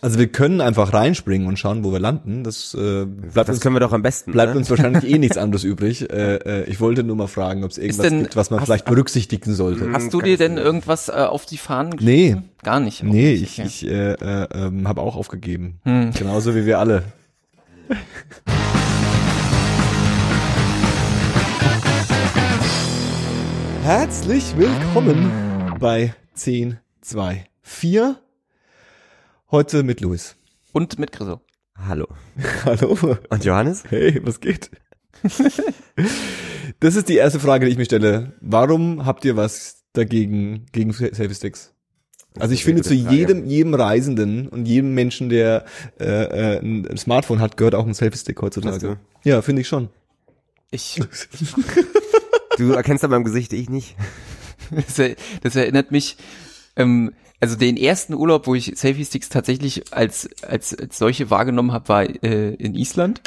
Also wir können einfach reinspringen und schauen, wo wir landen. Das äh, bleibt Das uns können wir doch am besten. bleibt ne? uns wahrscheinlich eh nichts anderes übrig. Äh, äh, ich wollte nur mal fragen, ob es irgendwas denn- gibt, was man hast- vielleicht berücksichtigen sollte. Hast du dir denn irgendwas äh, auf die Fahnen Nee. geschrieben? Gar nicht. Nee, ich, ich äh, äh, ähm, habe auch aufgegeben. Hm. Genauso wie wir alle. Herzlich willkommen bei 10, 2, 4. Heute mit Luis. Und mit Griso. Hallo. Hallo. Und Johannes? Hey, was geht? das ist die erste Frage, die ich mir stelle. Warum habt ihr was dagegen, gegen Selfie Sticks? Also ich finde, zu jedem, jedem Reisenden und jedem Menschen, der äh, äh, ein Smartphone hat, gehört auch ein Selfie-Stick heutzutage. Ja, finde ich schon. Ich, Du erkennst an meinem Gesicht, ich nicht. das, er- das erinnert mich, ähm, also den ersten Urlaub, wo ich Selfie-Sticks tatsächlich als, als, als solche wahrgenommen habe, war äh, in Island,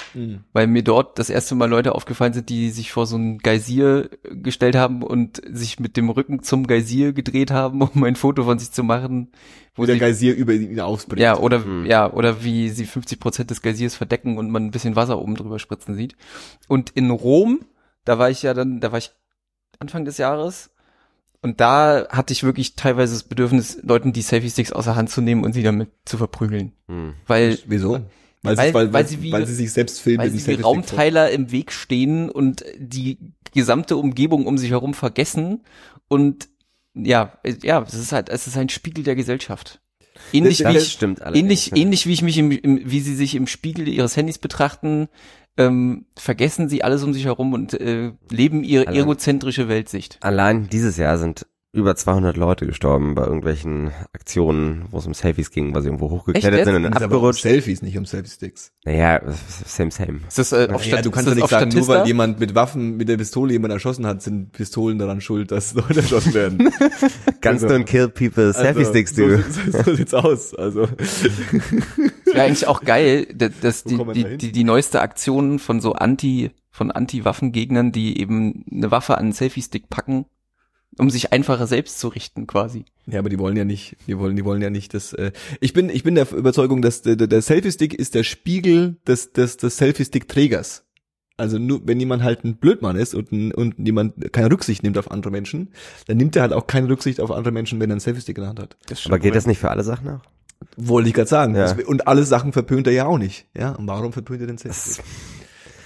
weil mir dort das erste Mal Leute aufgefallen sind, die sich vor so ein Geysir gestellt haben und sich mit dem Rücken zum Geysir gedreht haben, um ein Foto von sich zu machen. Wo Wo der sie, Geysir über ihn ausbricht. ja, oder, ja, oder wie sie 50 Prozent des Geysirs verdecken und man ein bisschen Wasser oben drüber spritzen sieht. Und in Rom, da war ich ja dann, da war ich Anfang des Jahres. Und da hatte ich wirklich teilweise das Bedürfnis, Leuten die Selfie-Sticks außer Hand zu nehmen und sie damit zu verprügeln. Hm. Weil, Wieso? Weil, Weil- sie, weil, weil sie wie- weil sie sich selbst filmen. weil sie wie. Raumteiler im Weg stehen und die gesamte Umgebung um sich herum vergessen. Und ja, ja, es ist halt, es ist ein Spiegel der Gesellschaft. Ähnlich wie Das ich, stimmt allerdings. ähnlich, ähnlich wie ich mich im, im, wie sie sich im Spiegel ihres Handys betrachten, ähm, vergessen sie alles um sich herum und äh, leben ihre Also- egozentrische Weltsicht. Allein dieses Jahr sind über 200 Leute gestorben bei irgendwelchen Aktionen, wo es um Selfies ging, weil sie irgendwo hochgeklettert sind und aber um abgerutscht. Selfies, nicht um Selfie-Sticks. Naja, same, same. Ist das äh, auf Ja, Stat du kannst ja das nicht sagen, nur weil jemand mit Waffen, mit der Pistole jemand erschossen hat, sind Pistolen daran schuld, dass Leute erschossen werden. Guns Also- don't kill people, Selfie sticks so, do. So, so sieht's aus. Also Ja, eigentlich auch geil, da- dass die, die, die, die neueste Aktion von so Anti, von Anti-Waffengegnern, die eben eine Waffe an einen Selfie-Stick packen, um sich einfacher selbst zu richten, quasi. Ja, aber die wollen ja nicht, die wollen, die wollen ja nicht das. Äh, ich bin, ich bin der Überzeugung, dass der, der, der Selfie-Stick ist der Spiegel des, des, des Selfie-Stick-Trägers. Also nur, wenn jemand halt ein Blödmann ist und, ein, und jemand keine Rücksicht nimmt auf andere Menschen, dann nimmt er halt auch keine Rücksicht auf andere Menschen, wenn er einen Selfie-Stick in der Hand hat. Das Aber geht das nicht für alle Sachen auch? Wollte ich gerade sagen. Ja. Und alle Sachen verpönt er ja auch nicht. Ja, und warum verpönt er den Selfie-Stick?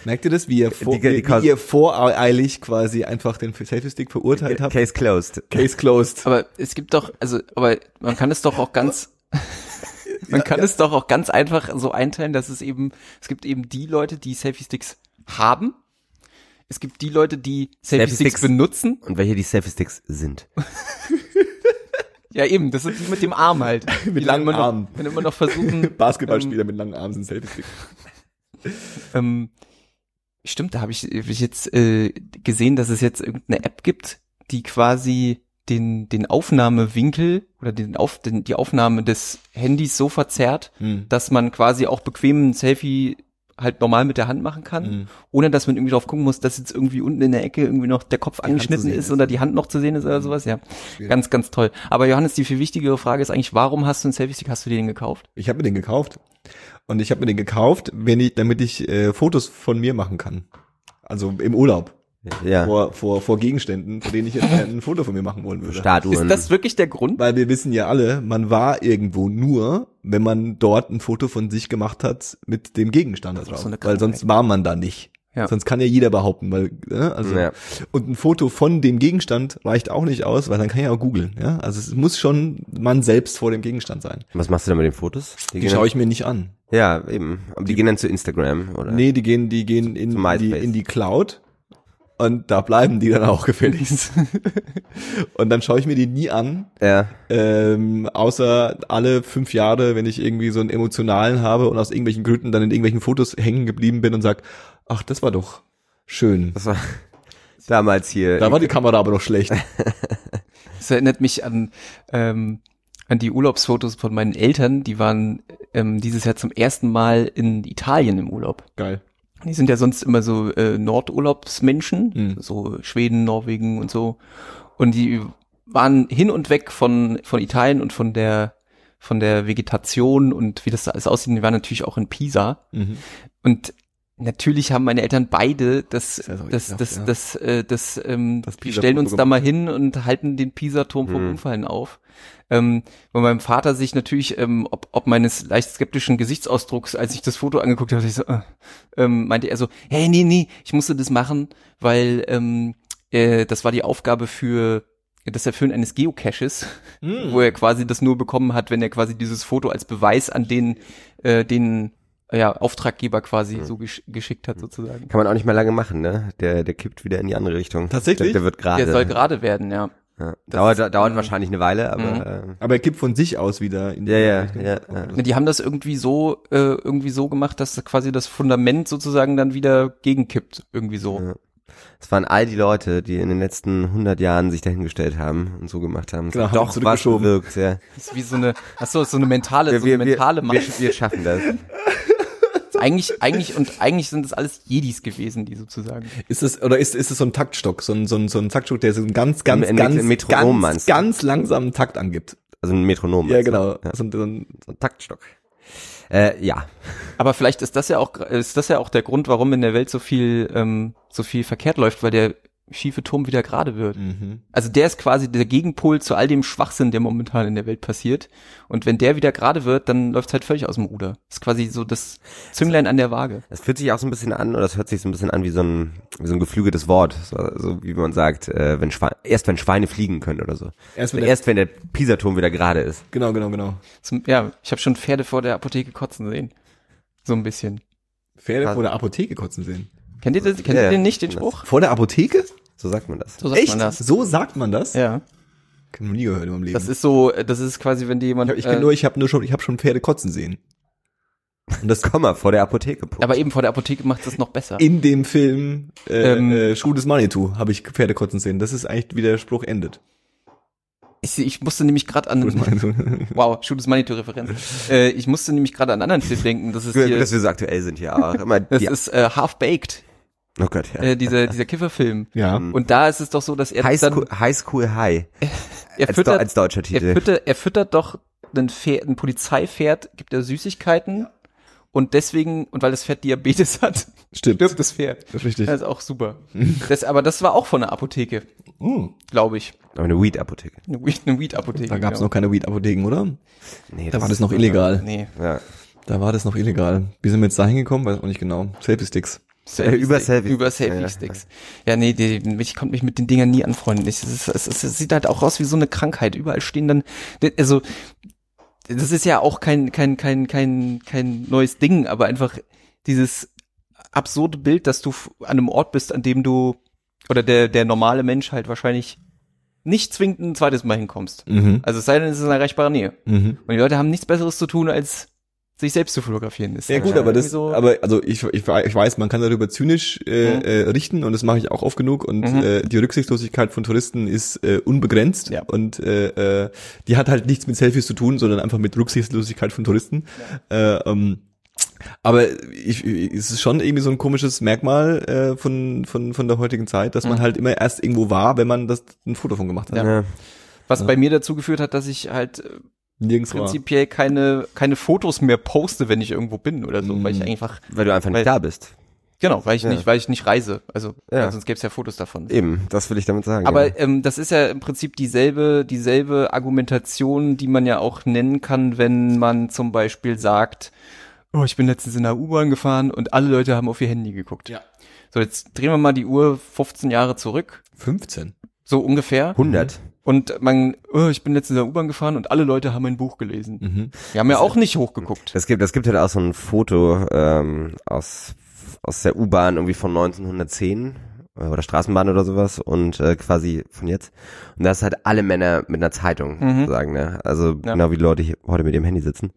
Merkt ihr das, wie ihr, vor, Die- die wie, ihr voreilig quasi einfach den Selfie-Stick verurteilt habt? Case closed. Case closed. Aber es gibt doch, also, aber man kann es doch auch ganz, man kann es doch auch ganz einfach so einteilen, dass es eben, es gibt eben die Leute, die Selfie-Sticks haben. Es gibt die Leute, die Selfie-Sticks Selfie-Sticks- benutzen. Und welche die Selfie sticks sind. Ja, eben, das sind die mit dem Arm halt. Mit die langen Armen. Wenn immer noch versuchen, Basketballspieler mit langen Armen sind Selfie-Stick. Ähm, stimmt, da habe ich, hab ich jetzt äh, gesehen, dass es jetzt irgendeine App gibt, die quasi den, den Aufnahmewinkel oder den Auf, den, die Aufnahme des Handys so verzerrt, Hm. dass man quasi auch bequem ein Selfie halt normal mit der Hand machen kann, Mhm. ohne dass man irgendwie drauf gucken muss, dass jetzt irgendwie unten in der Ecke irgendwie noch der Kopf zu angeschnitten ist ist. oder die Hand noch zu sehen ist oder sowas, ja. Schwierig. Ganz, ganz toll. Aber Johannes, die viel wichtigere Frage ist eigentlich, warum hast du einen Selfie-Stick? Hast du dir den gekauft? Ich habe mir den gekauft. Und ich habe mir den gekauft, wenn ich, damit ich äh, Fotos von mir machen kann. Also im Urlaub. Ja. Vor, vor, vor Gegenständen, vor denen ich jetzt ein Foto von mir machen wollen würde. Statuen. Ist das wirklich der Grund? Weil wir wissen ja alle, man war irgendwo nur, wenn man dort ein Foto von sich gemacht hat mit dem Gegenstand drauf. so weil sonst war man da nicht. Ja. Sonst kann ja jeder behaupten, weil, ne, also, Ja. und ein Foto von dem Gegenstand reicht auch nicht aus, weil dann kann ich auch googeln, ja. Also es muss schon man selbst vor dem Gegenstand sein. Was machst du denn mit den Fotos? Die gehen schaue ich mir nicht an. Ja, eben. Aber die, gehen dann zu Instagram, oder? Nee, die gehen, die gehen in, die, in die Cloud und da bleiben die dann auch gefälligst. und dann schaue ich mir die nie an, Ja. ähm, außer alle fünf Jahre, wenn ich irgendwie so einen emotionalen habe und aus irgendwelchen Gründen dann in irgendwelchen Fotos hängen geblieben bin und sag, ach, das war doch schön. Das war damals hier. Da war die Kamera aber doch schlecht. Das erinnert mich an, ähm, an die Urlaubsfotos von meinen Eltern. Die waren ähm, dieses Jahr zum ersten Mal in Italien im Urlaub. Geil. Die sind ja sonst immer so äh, Nordurlaubsmenschen, Hm. so Schweden, Norwegen und so. Und die waren hin und weg von, von Italien und von der von der Vegetation und wie das da alles aussieht. Die waren natürlich auch in Pisa. Mhm. Und natürlich haben meine Eltern beide das, Ja, so das, ekelhaft, das, ja. das, äh, das, ähm, Das wir Pisa-Foto stellen uns da mal hin und halten den Pisa-Turm vom Mhm. Umfallen auf. Ähm, wo mein Vater sich natürlich, ähm, ob, ob meines leicht skeptischen Gesichtsausdrucks, als ich das Foto angeguckt habe, ich so, äh, ähm, meinte er so, hey, nee, nee, ich musste das machen, weil ähm, äh, das war die Aufgabe für das Erfüllen eines Geocaches, Mhm. wo er quasi das nur bekommen hat, wenn er quasi dieses Foto als Beweis an den, äh, den ja, Auftraggeber quasi so gesch geschickt hat sozusagen. Kann man auch nicht mehr lange machen, ne? Der, der kippt wieder in die andere Richtung. Tatsächlich? Der, der wird gerade. Der soll gerade werden, ja. ja. Dauert, das- dauert mhm. wahrscheinlich eine Weile, aber Mhm. äh, Aber er kippt von sich aus wieder in die Ja, ja, Richtung. ja, ja. Ne, Die haben das irgendwie so äh, irgendwie so gemacht, dass quasi das Fundament sozusagen dann wieder gegenkippt, irgendwie so. Ja. es waren all die Leute, die in den letzten 100 Jahren sich dahingestellt haben und so gemacht haben. Genau, doch was zurückgeschoben. bewirkt, ja. Das ist wie so eine, ach so, so eine mentale, Wir, so eine wir, mentale wir, wir, wir schaffen das. Eigentlich, eigentlich und eigentlich sind das alles Jedis gewesen, die sozusagen. Ist es oder ist ist es so ein Taktstock, so ein so ein, so ein Taktstock, der so einen ganz ganz Ein- ein ganz Metronom ganz, ganz langsamen Takt angibt. Also ein Metronom. Ja, genau. Ja. So ein, so ein, So ein Taktstock. Äh, ja. Aber vielleicht ist das ja auch, ist das ja auch der Grund, warum in der Welt so viel, ähm, so viel verkehrt läuft, weil der schiefe Turm wieder gerade wird. mhm. Also der ist quasi der Gegenpol zu all dem Schwachsinn, der momentan in der Welt passiert. Und wenn der wieder gerade wird, dann läuft's halt völlig aus dem Ruder. Das ist quasi so das Zünglein an der Waage. Es fühlt sich auch so ein bisschen an, oder es hört sich so ein bisschen an wie so ein, wie so ein geflügeltes Wort. So, so wie man sagt, äh, wenn Schweine, erst wenn Schweine fliegen können oder so. Erst wenn Also der- erst wenn der Pisaturm wieder gerade ist. Genau, genau, genau. Zum, ja, ich habe schon Pferde vor der Apotheke kotzen sehen. So ein bisschen. Pferde Was? vor der Apotheke kotzen sehen. Kennt ihr das? Kennt Ja, ihr ja. den nicht, den Spruch? Vor der Apotheke? So sagt man das. So sagt Echt? man das. So sagt man das? Ja. Ich noch nie gehört in meinem Leben. Das ist so, das ist quasi, wenn dir jemand. ich ich äh, nur, ich habe nur schon, ich habe schon Pferde kotzen sehen. Und das Komma, vor der Apotheke. Punkt. aber eben vor der Apotheke macht das noch besser. in dem Film äh, Ähm, äh, Schuh des Manitou habe ich Pferde kotzen sehen. Das ist eigentlich, wie der Spruch endet. Ich, ich musste nämlich gerade an Schuh des Manitou. Wow, Schuh des Manitou-Referenz. äh, ich musste nämlich gerade an einen anderen Film denken. Das ist hier, dass wir so aktuell sind hier auch. Immer das die, ist äh, Half Baked, oh Gott, ja. äh, dieser dieser Kifferfilm. ja. Mhm. Und da ist es doch so, dass er High dann School, High School High. er Als, füttert, als deutscher er Titel. füttert, er füttert doch ein Pferd, ein Polizeipferd, gibt er Süßigkeiten und deswegen und weil das Pferd Diabetes hat, Stimmt. stirbt das Pferd. Das ist richtig. Das ist auch super. Das, aber das war auch von der Apotheke, Mm. glaube ich. Aber eine Weed-Apotheke. Eine Weed- Weed-Apotheke. Da gab es genau. noch keine Weed-Apotheken, oder? Nee, Da war das noch illegal. Nee. Ja. Da war das noch illegal. Wie sind wir jetzt da hingekommen? Weiß auch nicht genau. Selfie-Sticks. Äh, über Selfie- Über Ja, Selfie-Sticks. Ja, nee, die, ich konnte mich mit den Dingern nie anfreunden. Es, es, es, es sieht halt auch aus wie so eine Krankheit. Überall stehen dann, also, das ist ja auch kein, kein, kein, kein, kein neues Ding, aber einfach dieses absurde Bild, dass du an einem Ort bist, an dem du, oder der, der normale Mensch halt wahrscheinlich nicht zwingend ein zweites Mal hinkommst. Mhm. Also es sei denn, es ist in erreichbarer Nähe. Mhm. Und die Leute haben nichts Besseres zu tun, als sich selbst zu fotografieren. Ist Ja gut, ja aber das, so, aber also ich, ich, ich weiß, man kann darüber zynisch äh, Mhm. äh, richten und das mache ich auch oft genug und Mhm. äh, die Rücksichtslosigkeit von Touristen ist äh, unbegrenzt Ja. und äh, äh, die hat halt nichts mit Selfies zu tun, sondern einfach mit Rücksichtslosigkeit von Touristen. Äh, ähm, aber ich, ich, es ist schon irgendwie so ein komisches Merkmal äh, von, von, von der heutigen Zeit, dass man Mhm. halt immer erst irgendwo war, wenn man das ein Foto von gemacht hat. Ja. Ja. was bei mir dazu geführt hat, dass ich halt äh, Nirgends war. prinzipiell keine, keine Fotos mehr poste, wenn ich irgendwo bin oder so, Mhm. weil ich einfach, Weil du einfach nicht Weil- da bist. genau, weil ich Ja. nicht, weil ich nicht reise. Also, Ja. ja. sonst gäbe es ja Fotos davon. Eben, das will ich damit sagen. Aber ja. ähm, das ist ja im Prinzip dieselbe, dieselbe Argumentation, die man ja auch nennen kann, wenn man zum Beispiel sagt, oh, ich bin letztens in der U-Bahn gefahren und alle Leute haben auf ihr Handy geguckt. Ja. So, jetzt drehen wir mal die Uhr 15 Jahre zurück, 15. so ungefähr. 100. Und man, oh, ich bin letztens in der U-Bahn gefahren und alle Leute haben ein Buch gelesen. Mhm. Wir haben ja auch nicht hochgeguckt. Es gibt, es gibt halt auch so ein Foto ähm, aus, aus der U-Bahn irgendwie von 1910 äh, oder Straßenbahn oder sowas und äh, quasi von jetzt. Und da ist halt alle Männer mit einer Zeitung, Mhm. sozusagen, ne? Also Ja. genau wie die Leute hier heute mit ihrem Handy sitzen.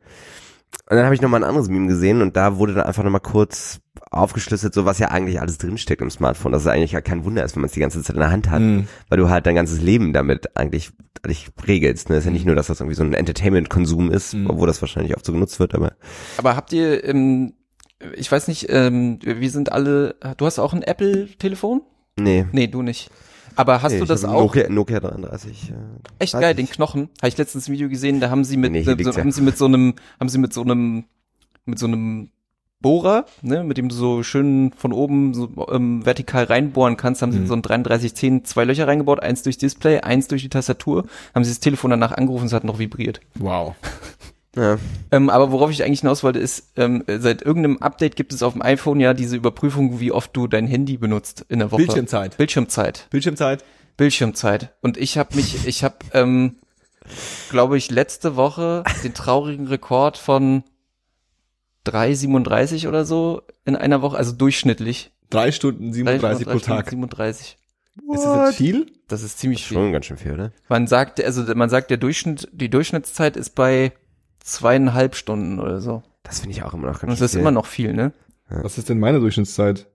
Und dann habe ich nochmal ein anderes Meme gesehen und da wurde dann einfach nochmal kurz aufgeschlüsselt, so was ja eigentlich alles drinsteckt im Smartphone. Dass es eigentlich ja kein Wunder ist, wenn man es die ganze Zeit in der Hand hat, Mhm. weil du halt dein ganzes Leben damit eigentlich, eigentlich regelst. Ne? ist ja nicht nur, dass das irgendwie so ein Entertainment-Konsum ist, Mhm. obwohl das wahrscheinlich oft so genutzt wird, aber Aber habt ihr, ähm, ich weiß nicht, ähm, wir sind alle, du hast auch ein Apple-Telefon? nee. Nee, du nicht. Aber hast Nee, du ich das auch? Nokia, Nokia 33. Äh, Echt 30. geil, den Knochen. Habe ich letztens ein Video gesehen, da haben sie mit, Nee, ne, so, ja. haben sie mit so einem, haben sie mit so einem, mit so einem Bohrer, ne, mit dem du so schön von oben so ähm, vertikal reinbohren kannst, haben sie Mhm. so ein 3310 zwei Löcher reingebaut, eins durchs Display, eins durch die Tastatur, haben sie das Telefon danach angerufen, es hat noch vibriert. Wow. Ja. Ähm, aber worauf ich eigentlich hinaus wollte, ist, ähm, seit irgendeinem Update gibt es auf dem iPhone ja diese Überprüfung, wie oft du dein Handy benutzt in der Woche. Bildschirmzeit. Bildschirmzeit. Bildschirmzeit. Bildschirmzeit. Und ich habe mich, ich habe, ähm, glaube ich, letzte Woche den traurigen Rekord von 3,37 oder so in einer Woche, also durchschnittlich. Drei Stunden 37 pro Tag. 37. Ist das jetzt viel? Das ist ziemlich viel. Schon ganz schön viel, ne? Man sagt, also man sagt, der Durchschnitt, die Durchschnittszeit ist bei zweieinhalb Stunden oder so. Das finde ich auch immer noch ganz Und schön das ist viel. immer noch viel, ne? Was ist denn meine Durchschnittszeit?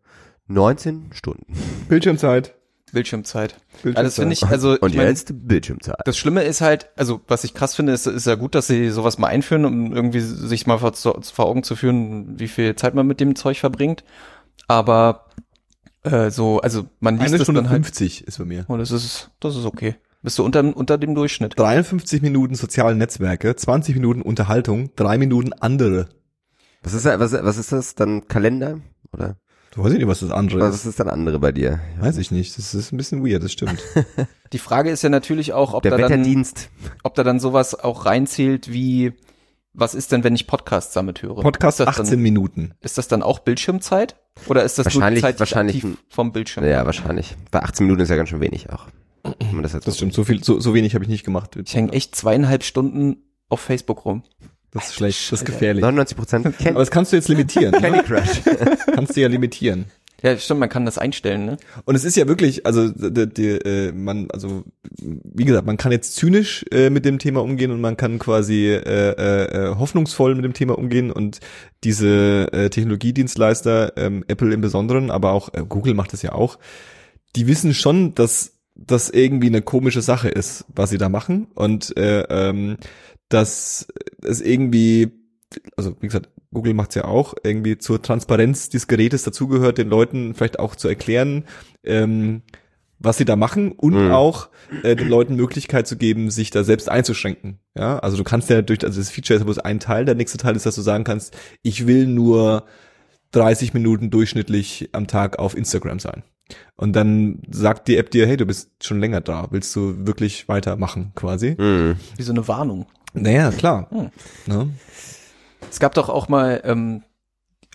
19 Stunden. Bildschirmzeit. Bildschirmzeit. Bildschirmzeit. Also das finde ich, also Und ich mein, jetzt Bildschirmzeit. Das Schlimme ist halt, also was ich krass finde, ist, ist ja gut, dass sie sowas mal einführen, um irgendwie sich mal vor, vor Augen zu führen, wie viel Zeit man mit dem Zeug verbringt. Aber äh, so, also man liest Eine das Stunde dann halt. 50 ist bei mir. Oh, das ist, das ist okay. Bist du unter, unter dem Durchschnitt. 53 Minuten soziale Netzwerke, 20 Minuten Unterhaltung, drei Minuten andere. Was ist, was, was ist das? Dann Kalender? Oder? Du weißt nicht, was das andere Was ist. ist dann andere bei dir? Weiß ich nicht. Das ist ein bisschen weird, das stimmt. Die Frage ist ja natürlich auch, ob Der da dann, ob da dann sowas auch reinzählt wie, was ist denn, wenn ich Podcasts damit höre? Podcast ist das 18 Dann, Minuten. ist das dann auch Bildschirmzeit? Oder ist das Wahrscheinlich- nur die Zeit, die ich wahrscheinlich vom Bildschirm? Ja, wahrscheinlich. Bei 18 Minuten ist ja ganz schön wenig auch. Wenn man das jetzt Das stimmt. So viel, so, so wenig habe ich nicht gemacht. Ich hänge echt zweieinhalb Stunden auf Facebook rum. Das ist schlecht. Das ist gefährlich. 99 Prozent Aber das kannst du jetzt limitieren. Candy ne? Crush. kannst du ja limitieren. Ja, stimmt, man kann das einstellen, ne? Und es ist ja wirklich, also die, die, äh, man, also wie gesagt, man kann jetzt zynisch äh, mit dem Thema umgehen und man kann quasi äh, äh, äh, hoffnungsvoll mit dem Thema umgehen und diese äh, Technologiedienstleister, ähm, Apple im Besonderen, aber auch äh, Google macht das ja auch, die wissen schon, dass das irgendwie eine komische Sache ist, was sie da machen und äh, ähm, dass es irgendwie, also wie gesagt, Google macht's ja auch, irgendwie zur Transparenz des Gerätes dazugehört, den Leuten vielleicht auch zu erklären, ähm, was sie da machen und Mhm. auch äh, den Leuten Möglichkeit zu geben, sich da selbst einzuschränken. Ja, also du kannst ja durch, also das Feature ist bloß ein Teil, der nächste Teil ist, dass du sagen kannst, ich will nur 30 Minuten durchschnittlich am Tag auf Instagram sein. Und dann sagt die App dir, hey, du bist schon länger da, willst du wirklich weitermachen quasi? Mhm. Wie so eine Warnung. Naja, klar. Hm. Ne? Es gab doch auch mal, ähm,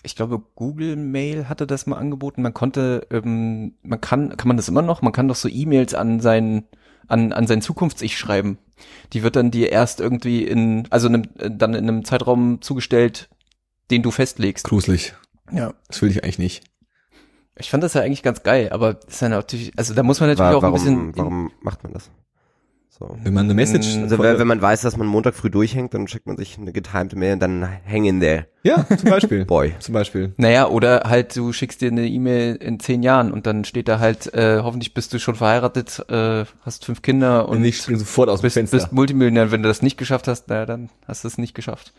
ich glaube, Google Mail hatte das mal angeboten. Man konnte, ähm, man kann, kann man das immer noch? Man kann doch so E-Mails an sein, an, an sein Zukunfts-Ich schreiben. Die wird dann dir erst irgendwie in, also in einem, dann in einem Zeitraum zugestellt, den du festlegst. Gruselig. Ja. Das will ich eigentlich nicht. Ich fand das ja eigentlich ganz geil, aber das ist ja natürlich, also da muss man natürlich Wa- auch ein bisschen, Warum, warum macht man das? So. Wenn man eine Message. Also wenn, wenn man weiß, dass man Montag früh durchhängt, dann schickt man sich eine getimte Mail und dann hang in there, ja, zum Beispiel. boy. Zum Beispiel. Naja, oder halt du schickst dir eine E-Mail in zehn Jahren und dann steht da halt, äh, hoffentlich bist du schon verheiratet, äh, hast fünf Kinder Und und ich springe sofort aus dem bist, Fenster. bist Multimillionär. Wenn du das nicht geschafft hast, naja, dann hast du es nicht geschafft.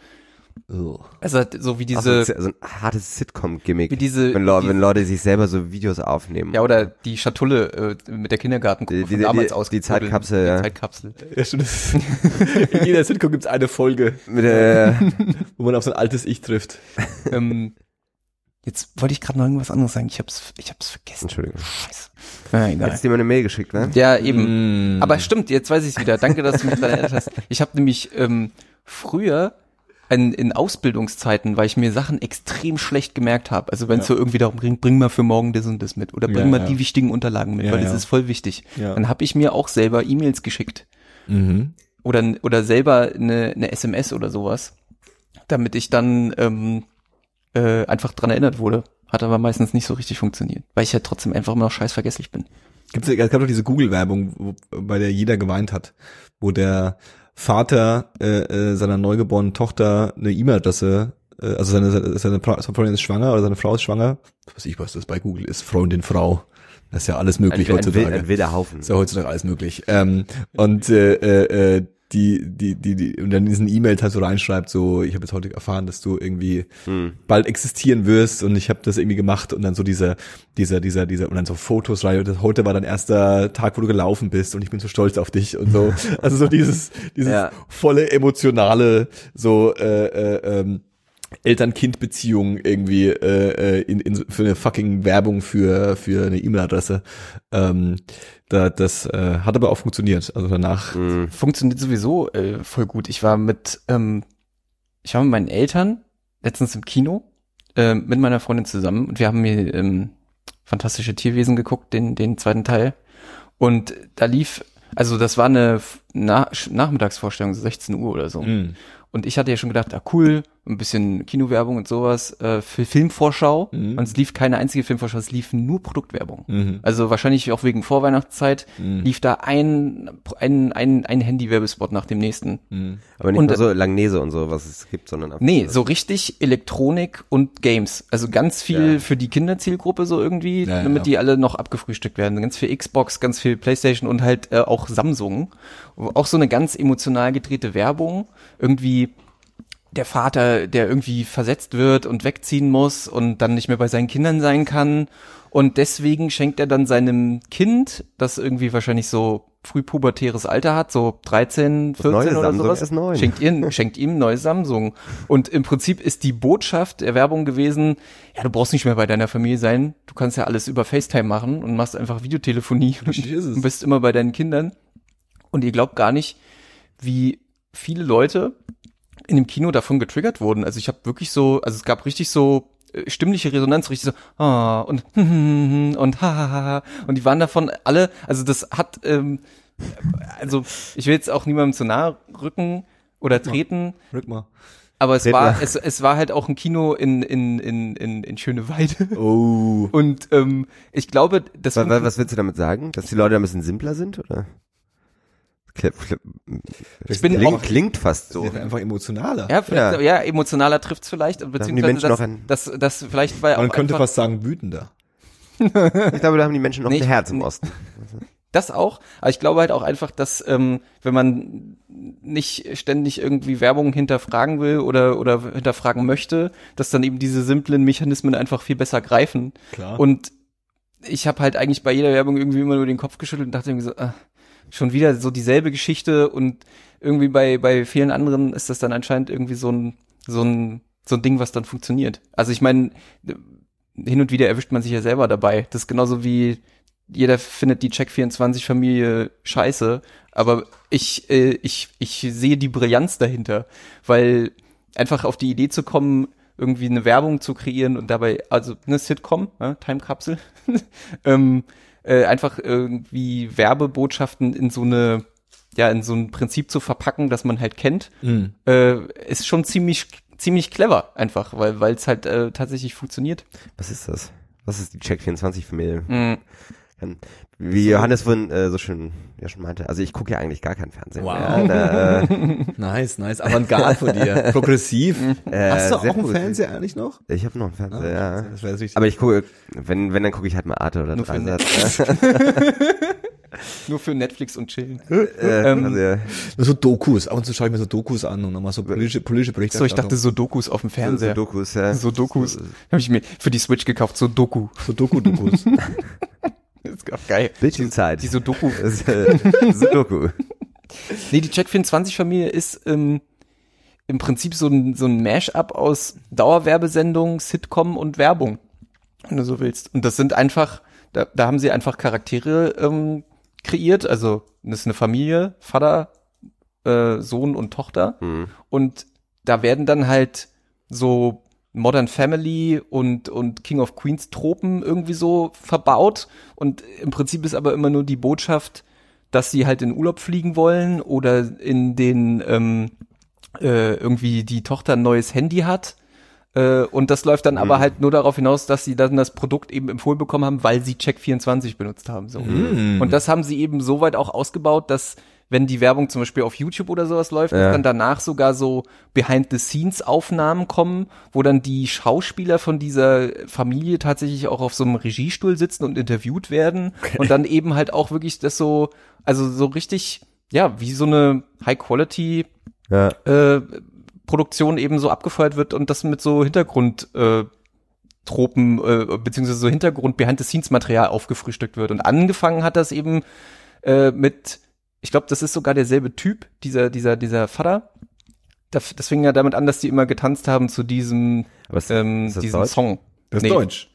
Also so wie Ach, so, diese, so ein hartes Sitcom-Gimmick. wie diese, Wenn, Leute, die, wenn Leute sich selber so Videos aufnehmen. ja oder die Schatulle äh, mit der Kindergartengruppe Die- von die- damals die- aus. die Zeitkapsel, ja. Die Zeitkapsel. Ja, stimmt. In jeder Sitcom gibt's eine Folge, Mit der, wo man auf so ein altes Ich trifft. ähm, jetzt wollte ich gerade noch irgendwas anderes sagen. Ich hab's, ich hab's vergessen. Entschuldigung. Scheiße. Na, egal. Hättest du dir mal eine Mail geschickt, ne? Ja, eben. Mm. Aber stimmt, jetzt weiß ich es wieder. Danke, dass du mich daran erinnert hast. Ich habe nämlich ähm, früher in, in Ausbildungszeiten, weil ich mir Sachen extrem schlecht gemerkt habe. Also wenn es Ja. so irgendwie darum ging, bring mal für morgen das und das mit oder bring Ja, mal die wichtigen Unterlagen mit, weil das ist voll wichtig. Ja. Dann habe ich mir auch selber E-Mails geschickt Mhm. oder oder selber eine, eine SMS oder sowas, damit ich dann ähm, äh, einfach dran erinnert wurde. Hat aber meistens nicht so richtig funktioniert, weil ich ja trotzdem einfach immer noch scheiß vergesslich bin. Gibt's, es gab doch diese Google-Werbung, bei der jeder geweint hat, wo der Vater äh, äh, seiner neugeborenen Tochter eine E-Mail-Adresse, äh, also seine, seine, seine Freundin ist schwanger oder seine Frau ist schwanger, was weiß ich, was das bei Google ist, Freundin, Frau. Das ist ja alles möglich ein, ein, heutzutage. wild- ein wilder Haufen. ist ja heutzutage alles möglich. Ähm, und äh, äh, äh, die, die, die, die, und dann in diesen E-Mails halt so reinschreibt, so, ich habe jetzt heute erfahren, dass du irgendwie hm. bald existieren wirst und ich habe das irgendwie gemacht und dann so dieser, dieser, dieser, dieser, und dann so Fotos rein, und heute war dein erster Tag, wo du gelaufen bist und ich bin so stolz auf dich und so. Also so dieses, dieses ja. volle emotionale, so, äh, äh, ähm, Eltern-Kind-Beziehung irgendwie äh, äh, in, in, für eine fucking Werbung für für eine E-Mail-Adresse. Ähm, da, das äh, hat aber auch funktioniert. Also danach mhm. funktioniert sowieso äh, voll gut. Ich war mit ähm, ich war mit meinen Eltern letztens im Kino äh, mit meiner Freundin zusammen und wir haben mir ähm, fantastische Tierwesen geguckt, den den zweiten Teil. Und da lief also das war eine Na Nachmittagsvorstellung, 16 Uhr oder so. Mhm. Und ich hatte ja schon gedacht, ah cool, ein bisschen Kinowerbung und sowas äh, für Filmvorschau. Mhm. Und es lief keine einzige Filmvorschau, es lief nur Produktwerbung. Mhm. Also wahrscheinlich auch wegen Vorweihnachtszeit mhm. lief da ein, ein, ein, ein Handy-Werbespot nach dem nächsten. Mhm. Aber nicht und, nur so Langnese und so, was es gibt, sondern auch. Nee, so richtig Elektronik und Games. Also ganz viel ja. für die Kinderzielgruppe so irgendwie, ja, damit ja. die alle noch abgefrühstückt werden. Ganz viel Xbox, ganz viel Playstation und halt äh, auch Samsung. Auch so eine ganz emotional gedrehte Werbung. Irgendwie der Vater, der irgendwie versetzt wird und wegziehen muss und dann nicht mehr bei seinen Kindern sein kann. Und deswegen schenkt er dann seinem Kind, das irgendwie wahrscheinlich so frühpubertäres Alter hat, so 13, 14 oder Samsung sowas, schenkt, ihr, schenkt ihm neues Samsung. Und im Prinzip ist die Botschaft der Werbung gewesen, ja, du brauchst nicht mehr bei deiner Familie sein, du kannst ja alles über FaceTime machen und machst einfach Videotelefonie und bist immer bei deinen Kindern. Und ihr glaubt gar nicht, wie viele Leute in dem Kino davon getriggert wurden. Also ich habe wirklich so, also es gab richtig so äh, stimmliche Resonanz, richtig so ah und und ha und die waren davon alle, also das hat ähm, also ich will jetzt auch niemandem zu nahe rücken oder treten. Rück mal. Aber es Red war mal. es, es war halt auch ein Kino in in in in, in Schöneweide. Oh. Und ähm, ich glaube, das was, was willst du damit sagen, dass die Leute ein bisschen simpler sind oder? Ich bin klingt, klingt fast so. Einfach emotionaler. Ja, vielleicht, ja. ja emotionaler trifft's vielleicht, beziehungsweise das, das, das, vielleicht war Man könnte fast sagen wütender. ich glaube, da haben die Menschen noch nee, ein Herz im nee. Osten. Das auch, aber ich glaube halt auch einfach, dass ähm, wenn man nicht ständig irgendwie Werbung hinterfragen will oder oder hinterfragen möchte, dass dann eben diese simplen Mechanismen einfach viel besser greifen. Klar. Und ich habe halt eigentlich bei jeder Werbung irgendwie immer nur den Kopf geschüttelt und dachte irgendwie so, ah, schon wieder so dieselbe Geschichte und irgendwie bei, bei vielen anderen ist das dann anscheinend irgendwie so ein, so ein, so ein Ding, was dann funktioniert. Also ich meine, hin und wieder erwischt man sich ja selber dabei. Das ist genauso wie jeder findet die Check24-Familie scheiße, aber ich, äh, ich, ich sehe die Brillanz dahinter, weil einfach auf die Idee zu kommen, irgendwie eine Werbung zu kreieren und dabei, also eine Sitcom, ja, Time Capsule, ähm, äh, einfach irgendwie Werbebotschaften in so eine ja in so ein Prinzip zu verpacken, das man halt kennt, mhm. äh, ist schon ziemlich ziemlich clever einfach, weil weil es halt äh, tatsächlich funktioniert. Was ist das? Was ist die Check 24 Familie? Mhm. Wie Johannes vorhin äh, so schön ja schon meinte, also ich gucke ja eigentlich gar keinen Fernsehen. Wow. Ja, da, äh, nice, nice. Avantgarde von dir. Progressiv. Äh, Hast du auch einen Fernseher eigentlich noch? Ich habe noch einen Fernseher, ah, ja. Das wäre richtig. Aber ich gucke, wenn, wenn, dann gucke ich halt mal Arte oder Dreisat. Nur für Netflix und chillen. Äh, ähm, also, ja. Nur so Dokus. Ab und zu schaue ich mir so Dokus an und nochmal so politische, politische Berichte. So, ich dachte so Dokus auf dem Fernseher. So, Dokus, ja. So Dokus. So, Habe ich mir für die Switch gekauft, so Doku. So Doku-Dokus. Das ist auch geil. Bildschirmzeit. Die, die Sudoku. Äh, Sudoku. nee, die Check24-Familie ist ähm, im Prinzip so ein, so ein Mash-up aus Dauerwerbesendung, Sitcom und Werbung, wenn du so willst. Und das sind einfach, da, da haben sie einfach Charaktere ähm, kreiert. Also das ist eine Familie, Vater, äh, Sohn und Tochter. Mhm. Und da werden dann halt so Modern Family und, und King of Queens Tropen irgendwie so verbaut. Und im Prinzip ist aber immer nur die Botschaft, dass sie halt in Urlaub fliegen wollen oder in den ähm, äh, irgendwie die Tochter ein neues Handy hat. Äh, und das läuft dann mhm. aber halt nur darauf hinaus, dass sie dann das Produkt eben empfohlen bekommen haben, weil sie Check24 benutzt haben. So. Mhm. Und das haben sie eben so weit auch ausgebaut, dass wenn die Werbung zum Beispiel auf YouTube oder sowas läuft, ja. dann danach sogar so Behind-the-Scenes-Aufnahmen kommen, wo dann die Schauspieler von dieser Familie tatsächlich auch auf so einem Regiestuhl sitzen und interviewt werden okay. und dann eben halt auch wirklich das so, also so richtig ja, wie so eine High-Quality Ja. äh, Produktion eben so abgefeuert wird und das mit so Hintergrund äh, Tropen äh, beziehungsweise so Hintergrund Behind-the-Scenes-Material aufgefrühstückt wird. Und angefangen hat das eben äh, mit, ich glaube, das ist sogar derselbe Typ, dieser, dieser, dieser Vater. Das, das fing ja damit an, dass die immer getanzt haben zu diesem, Aber ist, ähm, ist das diesem Deutsch? Song. Das ist Nee. Deutsch.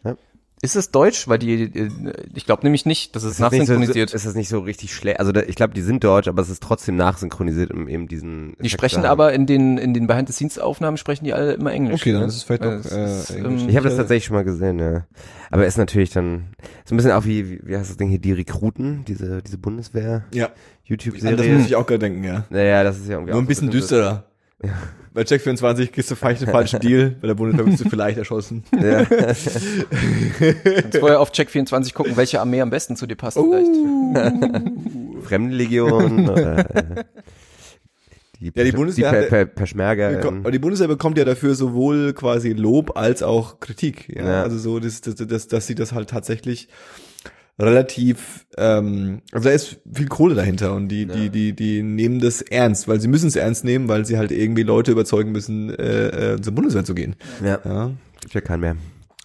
Ist es Deutsch? Weil die, äh, ich glaube nämlich nicht, das ist, Ist nicht so, nachsynchronisiert. ist das nicht so richtig schlecht? Also da, ich glaube, die sind deutsch, aber es ist trotzdem nachsynchronisiert, um eben diesen. die Effekt sprechen zu haben. aber in den, in den Behind-the-Scenes-Aufnahmen sprechen die alle immer Englisch. Okay, dann ne? ist es vielleicht auch, es äh, ist, Englisch. ähm, Ich habe das tatsächlich schon mal gesehen, ja. Aber ist natürlich dann so ein bisschen auch wie, wie, wie heißt das Ding hier, die Rekruten, diese, diese Bundeswehr Ja, an das YouTube-Serie. muss ich auch gerade denken, ja. Naja, das ist ja irgendwie Nur ein bisschen düsterer. Bei Check 24 gehst du vielleicht den falschen Deal, bei der Bundeswehr wirst du vielleicht erschossen. Ja. Kannst vorher auf Check24 gucken, welche Armee am besten zu dir passt vielleicht. Fremdenlegion oder äh, die, Ja, die Bundeswehr die hat- per, per, Peschmerga. Beko- ähm, Aber die Bundeswehr bekommt ja dafür sowohl quasi Lob als auch Kritik. Ja? Ja. Also so, dass, dass, dass, dass sie das halt tatsächlich relativ, ähm, also da ist viel Kohle dahinter und die, die, die, die nehmen das ernst, weil sie müssen es ernst nehmen, weil sie halt irgendwie Leute überzeugen müssen, äh, äh, zur Bundeswehr zu gehen. ja, Ja. gibt ja keinen mehr.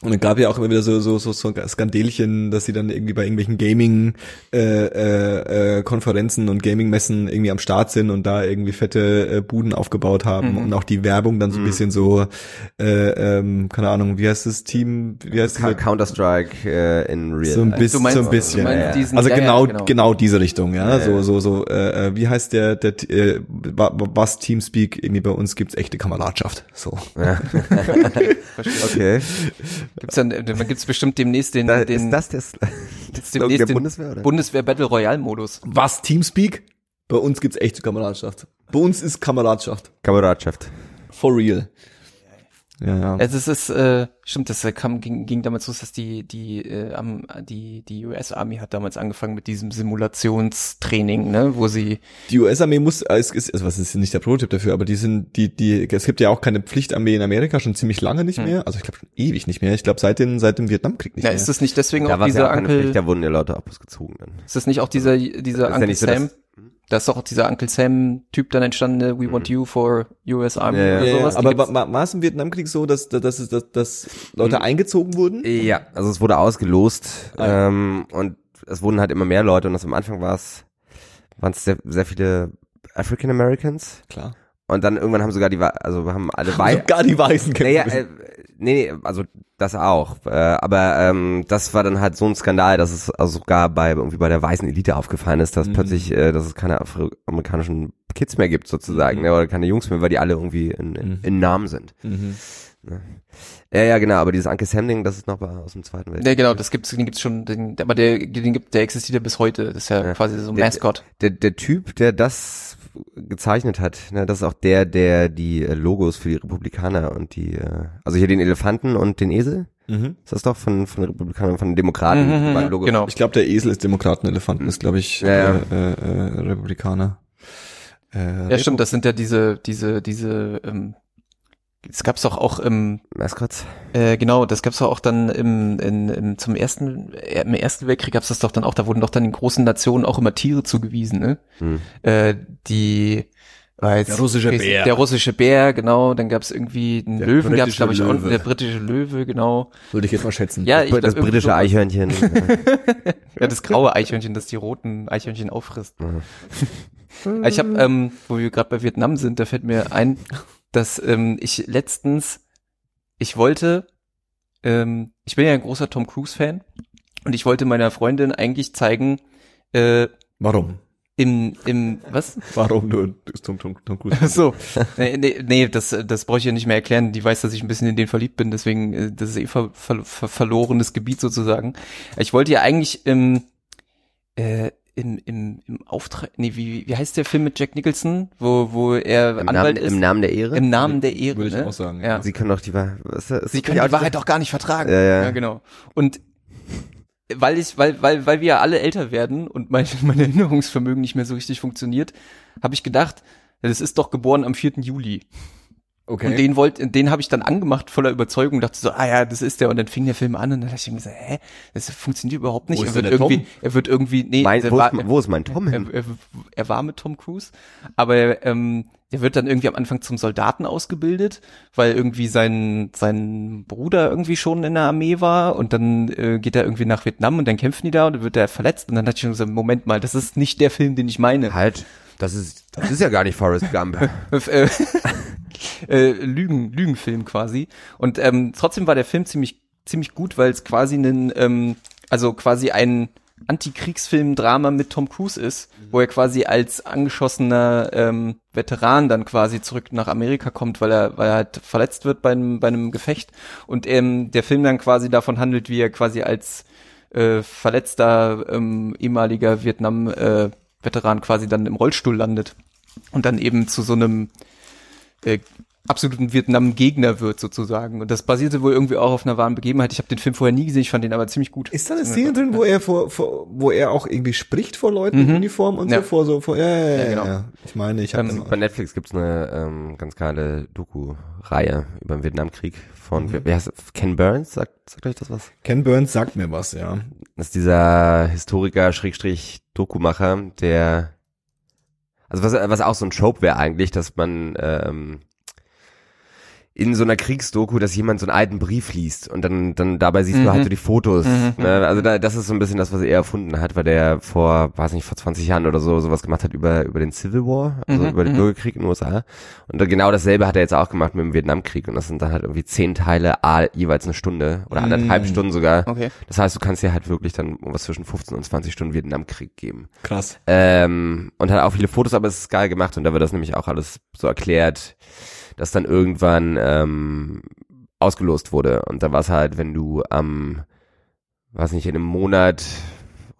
Und es gab ja auch immer wieder so so so, so Skandelchen, dass sie dann irgendwie bei irgendwelchen Gaming äh, äh, äh, Konferenzen und Gaming Messen irgendwie am Start sind und da irgendwie fette äh, Buden aufgebaut haben Mhm. und auch die Werbung dann so ein bisschen so äh, ähm, keine Ahnung, wie heißt das Team, wie heißt Ka- das? Counter-Strike äh, in real So ein bisschen, meinst- so ein bisschen. ja, ja. diesen- also ja, ja, genau, genau. genau, diese Richtung, ja. Ja, so, ja. so, so, äh, äh, wie heißt der, der, äh, wa- wa- was Teamspeak, irgendwie bei uns gibt's echte Kameradschaft. So. Okay. Gibt's dann, äh, dann gibt's bestimmt demnächst den, Da, den ist das der, Sl- gibt's demnächst der den Bundeswehr, oder? Bundeswehr Battle Royale Modus. Was Teamspeak? Bei uns gibt's echte Kameradschaft. Bei uns ist Kameradschaft. Kameradschaft. For real. Ja, ja. Also es ist, äh, stimmt, das äh, kam, ging, ging damals los, dass die, die, äh, am, die, die US Army hat damals angefangen mit diesem Simulationstraining, ne, wo sie, Die US-Armee muss, äh, es ist, also was ist nicht der Prototyp dafür, aber die sind, die, die, es gibt ja auch keine Pflichtarmee in Amerika schon ziemlich lange nicht Hm. mehr. Also ich glaube schon ewig nicht mehr. Ich glaube seit dem, seit dem Vietnamkrieg nicht na, mehr. ist das nicht deswegen Da auch es ja dieser auch Onkel, Pflicht, da wurden ja Leute abgezogen dann. ist das nicht auch dieser, dieser Ist ja Uncle nicht so, Sam, da ist doch auch dieser Uncle Sam Typ dann entstanden, We want you for US Army Ja, oder ja, sowas. ja, aber war, war es im Vietnamkrieg so, dass, dass, dass, dass, dass Leute Hm. eingezogen wurden? Ja, also es wurde ausgelost Ah, ja. ähm, und es wurden halt immer mehr Leute und das am Anfang war es waren es sehr, sehr viele African Americans Klar. und dann irgendwann haben sogar die also haben alle Wei Sogar die Weißen kämpfen naja, äh, nee, nee, also das auch. Äh, aber ähm, das war dann halt so ein Skandal, dass es also sogar bei irgendwie bei der weißen Elite aufgefallen ist, dass Mhm. plötzlich, äh, dass es keine afroamerikanischen Kids mehr gibt sozusagen, Mhm. ne, oder keine Jungs mehr, weil die alle irgendwie in, in, Mhm. in Namen sind. Mhm. Ja, ja, genau. Aber dieses Uncle Sam Ding, das ist noch aus dem Zweiten Weltkrieg. Ja, genau, das gibt's, den gibt's schon, den, aber der, den gibt, der existiert ja bis heute. Das ist ja, Ja. quasi so ein Der- Mascot. Der, der Typ, der das gezeichnet hat, ne, das ist auch der, der die äh, Logos für die Republikaner und die, äh, also hier den Elefanten und den Esel, Mhm. ist das doch von, von den Republikanern von Demokraten, Mhm, mhm, Logos. genau. Ich glaube, der Esel ist Demokraten, Elefanten ist, glaube ich, Ja, ja. Äh, äh, Republikaner. Äh, Ja, stimmt, das sind ja diese, diese, diese, ähm, das gab's doch auch im, Mascots. äh, genau, das gab's doch auch dann im, in, im zum ersten, äh, im ersten Weltkrieg gab's das doch dann auch, da wurden doch dann den großen Nationen auch immer Tiere zugewiesen, ne? Hm. Äh, die, war jetzt, Der russische Bär. Der russische Bär, genau, dann gab's irgendwie einen Der Löwen, gab's glaube ich auch, Löwe. der britische Löwe, genau. Würde ich jetzt mal schätzen. Ja, ich das britische. Eichhörnchen. Ja, das graue Eichhörnchen, das die roten Eichhörnchen auffrisst. Mhm. ich habe, ähm, wo wir gerade bei Vietnam sind, da fällt mir ein, dass ähm, ich letztens, ich wollte, ähm, ich bin ja ein großer Tom Cruise Fan und ich wollte meiner Freundin eigentlich zeigen, äh, Warum? im, im, was? Warum du Tom, Tom, Tom Cruise? Ach so. Nee, nee, nee das, das brauche ich ja nicht mehr erklären. Die weiß, dass ich ein bisschen in den verliebt bin, deswegen, äh, das ist eh ver, ver, ver, verlorenes Gebiet sozusagen. Ich wollte ja eigentlich im, äh, im, im, im Auftrag, nee, wie, wie heißt der Film mit Jack Nicholson, wo, wo er Im, Anwalt Namen, ist? Im Namen der Ehre. Im Namen der Ehre. Würde ich ne? auch sagen. Ja. Sie können doch die Wahrheit. Was ist das? Ist Sie können die Wahrheit doch gar nicht vertragen. Ja, ja. genau. Und weil ich, weil, weil, weil wir ja alle älter werden und mein, mein Erinnerungsvermögen nicht mehr so richtig funktioniert, habe ich gedacht, ja, das ist doch geboren am 4. Juli. Okay. Und den wollte, den habe ich dann angemacht voller Überzeugung, dachte so, ah ja, das ist der. Und dann fing der Film an und dann dachte ich mir so, hä, das funktioniert überhaupt nicht. Wo ist er wird irgendwie, Tom? er wird irgendwie, nee, Mein, wo, war, ist, wo ist mein Tom er, hin? er, er war mit Tom Cruise, aber ähm, der wird dann irgendwie am Anfang zum Soldaten ausgebildet, weil irgendwie sein sein Bruder irgendwie schon in der Armee war und dann äh, geht er irgendwie nach Vietnam und dann kämpfen die da und dann wird er verletzt und dann hatte ich schon so, Moment mal, das ist nicht der Film, den ich meine. Halt, das ist, das ist ja gar nicht Forrest Gump. äh, äh, Lügen, Lügenfilm quasi. Und ähm, trotzdem war der Film ziemlich, ziemlich gut, weil es quasi einen, ähm, also quasi ein Antikriegsfilm-Drama mit Tom Cruise ist, wo er quasi als angeschossener ähm, Veteran dann quasi zurück nach Amerika kommt, weil er, weil er halt verletzt wird bei einem, bei einem Gefecht und ähm, der Film dann quasi davon handelt, wie er quasi als äh, verletzter ähm, ehemaliger Vietnam-Veteran quasi dann im Rollstuhl landet und dann eben zu so einem äh, absoluten Vietnam-Gegner wird sozusagen. Und das basierte wohl irgendwie auch auf einer wahren Begebenheit. Ich habe den Film vorher nie gesehen, ich fand den aber ziemlich gut. Ist da eine Szene drin, wo er vor, vor wo er auch irgendwie spricht vor Leuten in Uniform und Mhm. Ja. so vor so vor ja, ja, ja, ja, genau. ja. Ich meine, ich habe Ähm, Bei Netflix gibt's eine ähm, ganz geile Doku-Reihe über den Vietnamkrieg von, wer heißt das? Ken Burns? Sagt, sagt euch das was? Ken Burns sagt mir was, ja. Das ist dieser Historiker, Schrägstrich, Dokumacher, der, also was, was auch so ein Trope wäre eigentlich, dass man ähm, in so einer Kriegsdoku, dass jemand so einen alten Brief liest und dann, dann dabei siehst du halt so die Fotos. Ne? Also da, das ist so ein bisschen das, was er erfunden hat, weil der vor, weiß nicht, vor 20 Jahren oder so sowas gemacht hat über, über den Civil War, also über den Bürgerkrieg in den USA. Und genau dasselbe hat er jetzt auch gemacht mit dem Vietnamkrieg und das sind dann halt irgendwie zehn Teile, a, jeweils eine Stunde oder anderthalb Stunden sogar. Okay. Das heißt, du kannst dir halt wirklich dann was zwischen 15 und 20 Stunden Vietnamkrieg geben. Krass. Ähm, und hat auch viele Fotos, aber es ist geil gemacht und da wird das nämlich auch alles so erklärt, dass dann irgendwann ähm, ausgelost wurde. Und da war es halt, wenn du am, weiß nicht, in einem Monat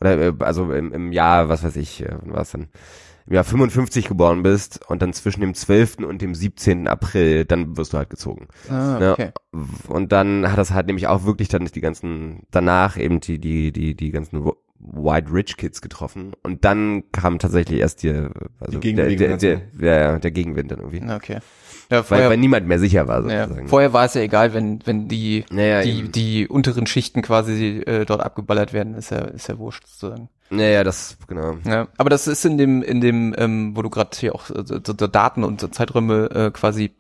oder äh, also im, im Jahr, was weiß ich, äh, wann war es dann? Im Jahr 55 geboren bist und dann zwischen dem 12. und dem 17. April, dann wirst du halt gezogen. Ah, Ja. okay. Und dann hat das halt nämlich auch wirklich dann die ganzen, danach eben die, die, die, die ganzen White Rich Kids getroffen. Und dann kam tatsächlich erst die, also Die der, der, der, der, der Gegenwind dann irgendwie. Okay. Ja, Weil, vorher, weil niemand mehr sicher war, ja, sozusagen. vorher war es ja egal, wenn, wenn die, Naja, die, eben. die unteren Schichten quasi äh, dort abgeballert werden, ist ja, ist ja wurscht sozusagen. Naja, das, genau. Ja, aber das ist in dem, in dem, ähm, wo du gerade hier auch äh, so, so Daten und so Zeiträume äh, quasi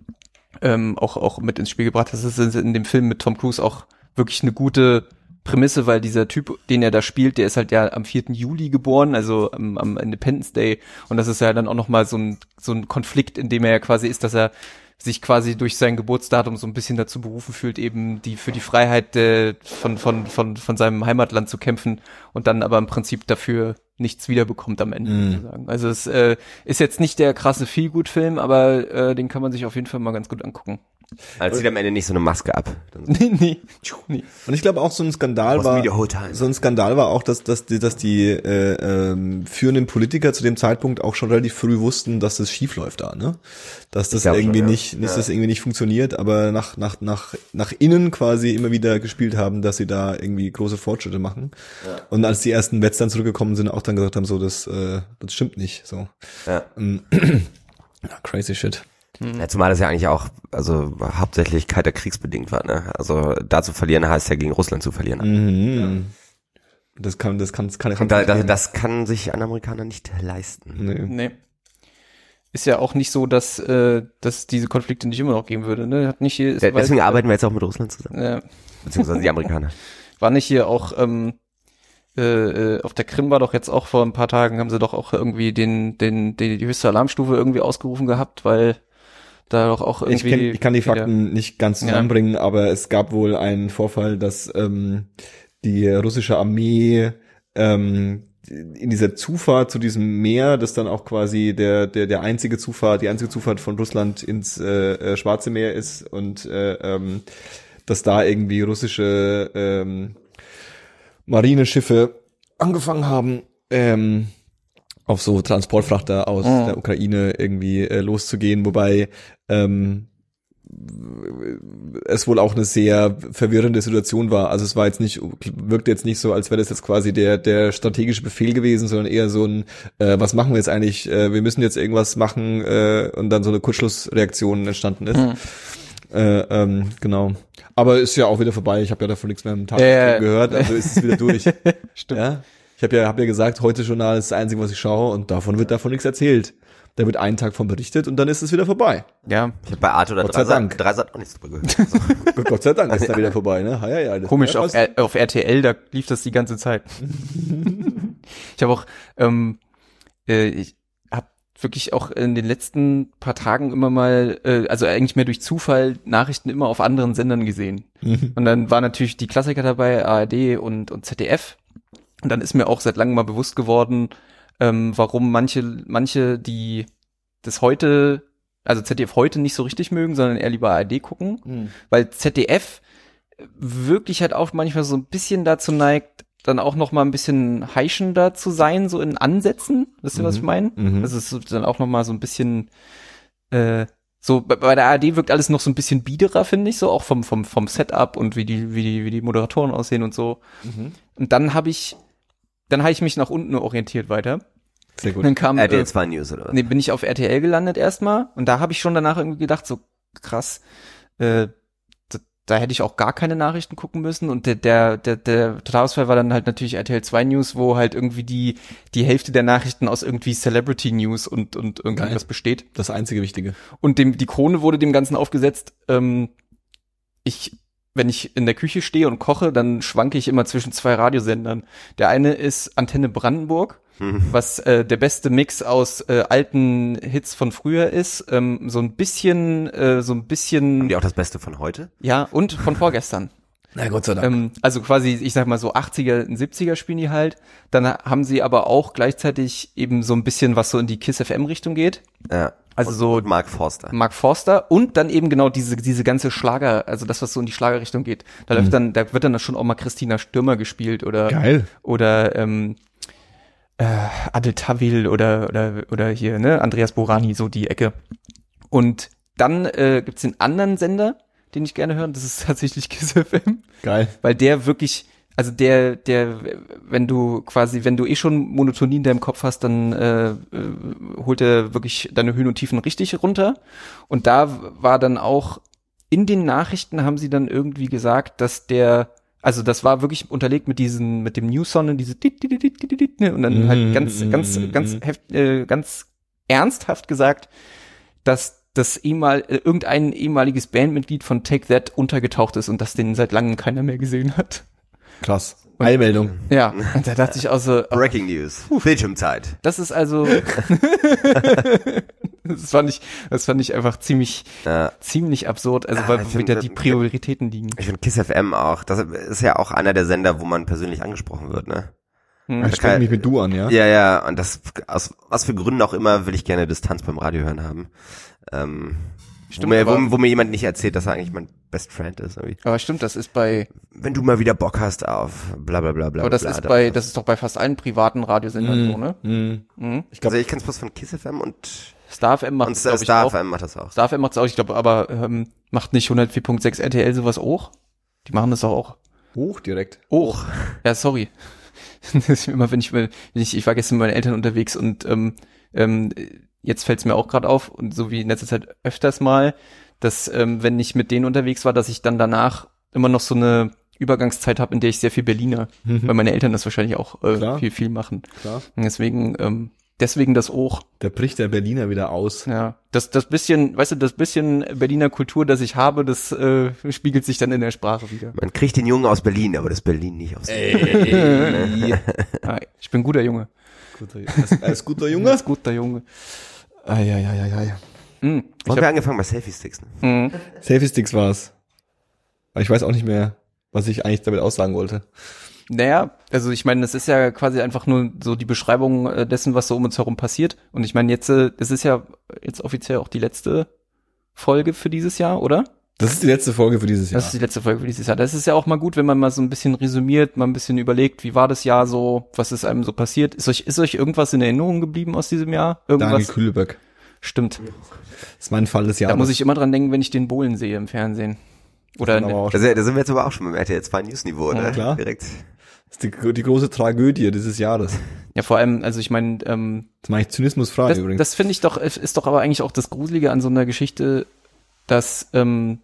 ähm, auch, auch mit ins Spiel gebracht hast, das ist in dem Film mit Tom Cruise auch wirklich eine gute Prämisse, weil dieser Typ, den er da spielt, der ist halt ja am 4. Juli geboren, also am, am Independence Day. Und das ist ja dann auch nochmal so ein, so ein Konflikt, in dem er ja quasi ist, dass er sich quasi durch sein Geburtsdatum so ein bisschen dazu berufen fühlt, eben die für die Freiheit äh, von, von, von, von seinem Heimatland zu kämpfen und dann aber im Prinzip dafür nichts wiederbekommt am Ende Mhm. sozusagen. Also es äh, ist jetzt nicht der krasse Feelgood-Film, aber äh, den kann man sich auf jeden Fall mal ganz gut angucken. Also zieht am Ende nicht so eine Maske ab. Nee, nee, nee. Und ich glaube auch so ein Skandal war, so ein Skandal war auch, dass, dass die, dass die äh, ähm, führenden Politiker zu dem Zeitpunkt auch schon relativ früh wussten, dass das schief läuft da, ne? Dass das glaub schon, irgendwie ja. nicht, dass das irgendwie nicht funktioniert, aber nach, nach, nach, nach innen quasi immer wieder gespielt haben, dass sie da irgendwie große Fortschritte machen. Und als die ersten Wets dann zurückgekommen sind, auch dann gesagt haben, so, das, äh, das stimmt nicht, so. Ja. Ja, crazy shit. Ja, zumal das ja eigentlich auch, also hauptsächlich kalter kriegsbedingt war, ne? Also da zu verlieren heißt ja gegen Russland zu verlieren. Mhm. Das kann, das kann, das kann, kann da, das, das kann sich ein Amerikaner nicht leisten. nee. Nee. Ist ja auch nicht so, dass, äh, dass diese Konflikte nicht immer noch geben würde. Ne? Hat nicht hier, ist, Ja, Deswegen weil- arbeiten wir jetzt auch mit Russland zusammen. äh, Beziehungsweise die Amerikaner. war nicht hier auch ähm, äh, äh, auf der Krim war doch jetzt auch vor ein paar Tagen haben sie doch auch irgendwie den den, den die höchste Alarmstufe irgendwie ausgerufen gehabt, weil da doch auch Ich, irgendwie kenn, ich kann die wieder- Fakten nicht ganz zusammenbringen, aber es gab wohl einen Vorfall, dass ähm, die russische Armee ähm, in dieser Zufahrt zu diesem Meer, das dann auch quasi der der der einzige Zufahrt, die einzige Zufahrt von Russland ins äh, äh, Schwarze Meer ist und äh, ähm, dass da irgendwie russische ähm, Marineschiffe angefangen haben, ähm, auf so Transportfrachter aus Mhm. der Ukraine irgendwie äh, loszugehen, wobei ähm, es wohl auch eine sehr verwirrende Situation war. Also es war jetzt nicht, wirkt jetzt nicht so, als wäre das jetzt quasi der, der strategische Befehl gewesen, sondern eher so ein, äh, was machen wir jetzt eigentlich? Äh, wir müssen jetzt irgendwas machen äh, und dann so eine Kurzschlussreaktion entstanden ist. Mhm. Äh, ähm, genau. Aber ist ja auch wieder vorbei. Ich habe ja davon nichts mehr im Tag ja, gehört, also ist es wieder durch. Stimmt. Ja? Ich habe ja, hab ja gesagt, heute Journal ist das Einzige, was ich schaue und davon wird davon nichts erzählt. Da wird einen Tag von berichtet und dann ist es wieder vorbei. Ja. Ich habe bei Art oder Gott sei Dank. Dreisat auch nichts drüber gehört. Also. Gott sei Dank ist da wieder vorbei, ne? Ja, ja, Komisch, auf, R auf RTL, da lief das die ganze Zeit. ich habe auch, ähm, äh, ich habe wirklich auch in den letzten paar Tagen immer mal, äh, also eigentlich mehr durch Zufall Nachrichten immer auf anderen Sendern gesehen. Mhm. und dann war natürlich die Klassiker dabei, ARD und, und ZDF. Und dann ist mir auch seit langem mal bewusst geworden, ähm, warum manche, manche, die das heute, also ZDF heute nicht so richtig mögen, sondern eher lieber ARD gucken, mhm. weil ZDF wirklich halt auch manchmal so ein bisschen dazu neigt, dann auch noch mal ein bisschen heischender zu sein, so in Ansätzen. Wisst ihr, mhm. was ich meine? Mhm. Das ist dann auch noch mal so ein bisschen äh, so bei, bei der ARD wirkt alles noch so ein bisschen biederer, finde ich, so auch vom vom vom Setup und wie die wie die wie die Moderatoren aussehen und so. Mhm. Und dann habe ich dann habe ich mich nach unten orientiert weiter. Sehr gut. Dann kam RTL 2 News oder was? Nee, bin ich auf RTL gelandet erstmal und da habe ich schon danach irgendwie gedacht, so krass, äh, da, da hätte ich auch gar keine Nachrichten gucken müssen und der der der, der Totalausfall war dann halt natürlich RTL 2 News, wo halt irgendwie die die Hälfte der Nachrichten aus irgendwie Celebrity News und und irgendwas besteht. Das einzige Wichtige. Und dem die Krone wurde dem Ganzen aufgesetzt. Ähm, ich wenn ich in der Küche stehe und koche, dann schwanke ich immer zwischen zwei Radiosendern. Der eine ist Antenne Brandenburg, mhm. was äh, der beste Mix aus äh, alten Hits von früher ist. Ähm, so ein bisschen, äh, so ein bisschen. Haben die auch das Beste von heute? Ja, und von vorgestern. Na Gott sei Dank. Ähm, also quasi, ich sag mal so 80er, 70er spielen die halt. Dann haben sie aber auch gleichzeitig eben so ein bisschen, was so in die Kiss FM Richtung geht. Ja. Also so und Mark Forster. Mark Forster und dann eben genau diese diese ganze Schlager, also das was so in die Schlagerrichtung geht. Da mhm. läuft dann da wird dann schon auch mal Christina Stürmer gespielt oder Geil. oder ähm, äh, Adel Tawil oder oder oder hier ne Andreas Borani so die Ecke. Und dann äh, gibt's den anderen Sender, den ich gerne höre, das ist tatsächlich Kiss FM. Geil. Weil der wirklich also der, der, wenn du quasi, wenn du eh schon Monotonie in deinem Kopf hast, dann äh, äh, holt er wirklich deine Höhen und Tiefen richtig runter. Und da war dann auch in den Nachrichten haben sie dann irgendwie gesagt, dass der, also das war wirklich unterlegt mit diesen, mit dem News-Sonnen, diese und dann halt ganz, ganz, ganz, heft, äh, ganz ernsthaft gesagt, dass das ehemal, äh, irgendein ehemaliges Bandmitglied von Take That untergetaucht ist und dass den seit langem keiner mehr gesehen hat. Krass. Eilmeldung. Ja, und da dachte ich auch so. Oh, Breaking News. Bildschirmzeit. Das ist also. das fand ich, das fand ich einfach ziemlich, ja. ziemlich absurd. Also weil ja, wieder die Prioritäten liegen. Ich finde Kiss FM auch. Das ist ja auch einer der Sender, wo man persönlich angesprochen wird, ne? Hm. Ich spreche mich mit du an, ja? Ja, ja. Und das aus was für Gründen auch immer will ich gerne Distanz beim Radio hören haben. Ähm, Stimmt, wo, mir, wo, wo, mir jemand nicht erzählt, dass er eigentlich mein Best Friend ist. Irgendwie. Aber stimmt, das ist bei. Wenn du mal wieder Bock hast auf bla bla bla bla. Aber das bla, ist bei, das ist doch bei fast allen privaten Radiosendern mm, so, ne? Mm. Mm. Ich glaube, also ich kenn's bloß von Kiss FM und Star FM macht es auch. Star FM macht das auch. Star FM macht es auch, ich glaube, aber ähm, macht nicht 104.6 RTL sowas auch? Die machen das auch. Hoch direkt. Hoch. Ja, sorry. immer wenn ich, wenn ich, ich war gestern mit meinen Eltern unterwegs und ähm, ähm, jetzt fällt es mir auch gerade auf und so wie in letzter Zeit öfters mal, dass ähm, wenn ich mit denen unterwegs war, dass ich dann danach immer noch so eine Übergangszeit habe, in der ich sehr viel Berliner, mhm. weil meine Eltern das wahrscheinlich auch äh, viel viel machen. Klar. Und deswegen ähm, deswegen das auch. Da bricht der Berliner wieder aus. Ja, das das bisschen, weißt du, das bisschen Berliner Kultur, das ich habe, das äh, spiegelt sich dann in der Sprache wieder. Man kriegt den Jungen aus Berlin, aber das Berlin nicht aus. Ey. ja, ich bin guter Junge. Guter, als, als guter Junge. Als guter Junge. Eieieiei. Mhm. Haben wir angefangen bei Selfie-Sticks? Ne? Mhm. Selfie-Sticks war's. Aber ich weiß auch nicht mehr, was ich eigentlich damit aussagen wollte. Naja, also ich meine, das ist ja quasi einfach nur so die Beschreibung äh, dessen, was so um uns herum passiert. Und ich meine, jetzt, äh, es ist ja jetzt offiziell auch die letzte Folge für dieses Jahr, oder? Das ist die letzte Folge für dieses Jahr. Das ist die letzte Folge für dieses Jahr. Das ist ja auch mal gut, wenn man mal so ein bisschen resümiert, mal ein bisschen überlegt, wie war das Jahr so, was ist einem so passiert. Ist euch, ist euch irgendwas in Erinnerung geblieben aus diesem Jahr? Irgendwas? Daniel Kühlberg. Stimmt. Das ist mein Fall des Jahres. Da muss ich immer dran denken, wenn ich den Bohlen sehe im Fernsehen. Oder auch Da sind, da sind wir jetzt aber auch schon beim RTL 2 News Niveau, Ja, ne? klar. Direkt. Das ist die, die große Tragödie dieses Jahres. ja, vor allem, also ich meine, ähm, Das mache ich zynismusfrei das, übrigens. das finde ich doch, ist doch aber eigentlich auch das Gruselige an so einer Geschichte, dass ähm,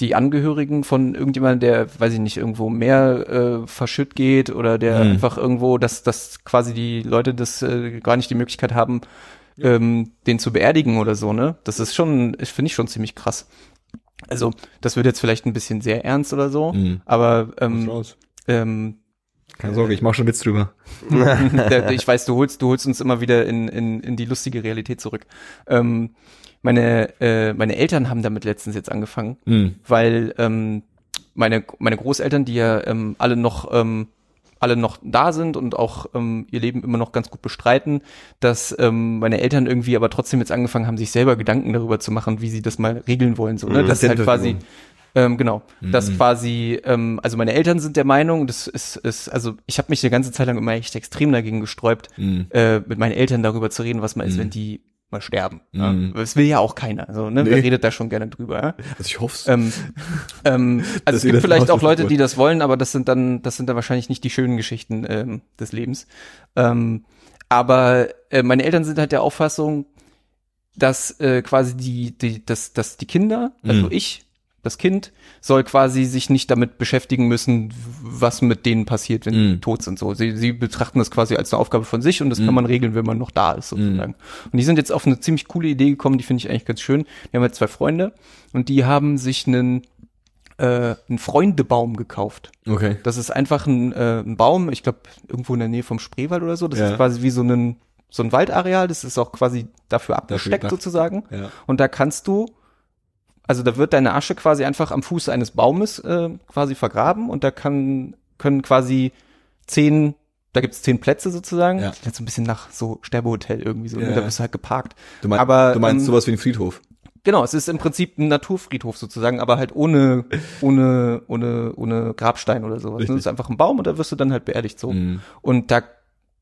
die Angehörigen von irgendjemandem, der, weiß ich nicht, irgendwo mehr äh, verschütt geht oder der Mhm. einfach irgendwo, dass, dass quasi die Leute das äh, gar nicht die Möglichkeit haben, ähm, den zu beerdigen oder so, ne? Das ist schon, ich finde ich schon ziemlich krass. Also, das wird jetzt vielleicht ein bisschen sehr ernst oder so, Mhm. aber ähm, ähm, Keine Sorge, ich mache schon Witz drüber. ich weiß, du holst, du holst uns immer wieder in, in, in die lustige Realität zurück. Ähm, meine, äh, meine Eltern haben damit letztens jetzt angefangen, Mhm. weil ähm, meine, meine Großeltern, die ja ähm, alle noch ähm, alle noch da sind und auch ähm, ihr Leben immer noch ganz gut bestreiten, dass ähm, meine Eltern irgendwie aber trotzdem jetzt angefangen haben, sich selber Gedanken darüber zu machen, wie sie das mal regeln wollen. So, ne? Mhm. Das ist halt quasi, ähm, genau, das Mhm. quasi, ähm, also meine Eltern sind der Meinung, das ist, ist also ich habe mich eine ganze Zeit lang immer echt extrem dagegen gesträubt, Mhm. äh, mit meinen Eltern darüber zu reden, was man ist, Mhm. wenn die mal sterben. Ja? Mhm. Das will ja auch keiner. So, ne? Wer Nee. redet da schon gerne drüber? Ja? Also ich hoffe Ähm, ähm, also es gibt vielleicht auch Leute, die das wollen, aber das sind dann, das sind dann wahrscheinlich nicht die schönen Geschichten ähm, des Lebens. Ähm, aber äh, meine Eltern sind halt der Auffassung, dass äh, quasi die, die, dass, dass die Kinder, also Mhm. ich, das Kind, soll quasi sich nicht damit beschäftigen müssen, was mit denen passiert, wenn Mhm. die tot sind. So, sie, sie betrachten das quasi als eine Aufgabe von sich und das Mhm. kann man regeln, wenn man noch da ist, sozusagen. Und die sind jetzt auf eine ziemlich coole Idee gekommen, die finde ich eigentlich ganz schön. Wir haben jetzt zwei Freunde und die haben sich einen äh, einen Freundebaum gekauft. Okay. Das ist einfach ein, äh, ein Baum, ich glaube irgendwo in der Nähe vom Spreewald oder so. Das Ja. ist quasi wie so ein so ein Waldareal. Das ist auch quasi dafür abgesteckt gedacht. sozusagen. Ja. Und da kannst du, also da wird deine Asche quasi einfach am Fuß eines Baumes äh, quasi vergraben und da kann, können quasi zehn, da gibt's zehn Plätze sozusagen. Ja. Das klingt so ein bisschen nach so Sterbehotel irgendwie so. Ja, ne? Da ja. bist du halt geparkt. Du, mein, Aber, du meinst ähm, sowas wie ein Friedhof. Genau, es ist im Prinzip ein Naturfriedhof sozusagen, aber halt ohne, ohne, ohne, ohne Grabstein oder sowas. Richtig. Das ist einfach ein Baum und da wirst du dann halt beerdigt so. Mhm. Und da,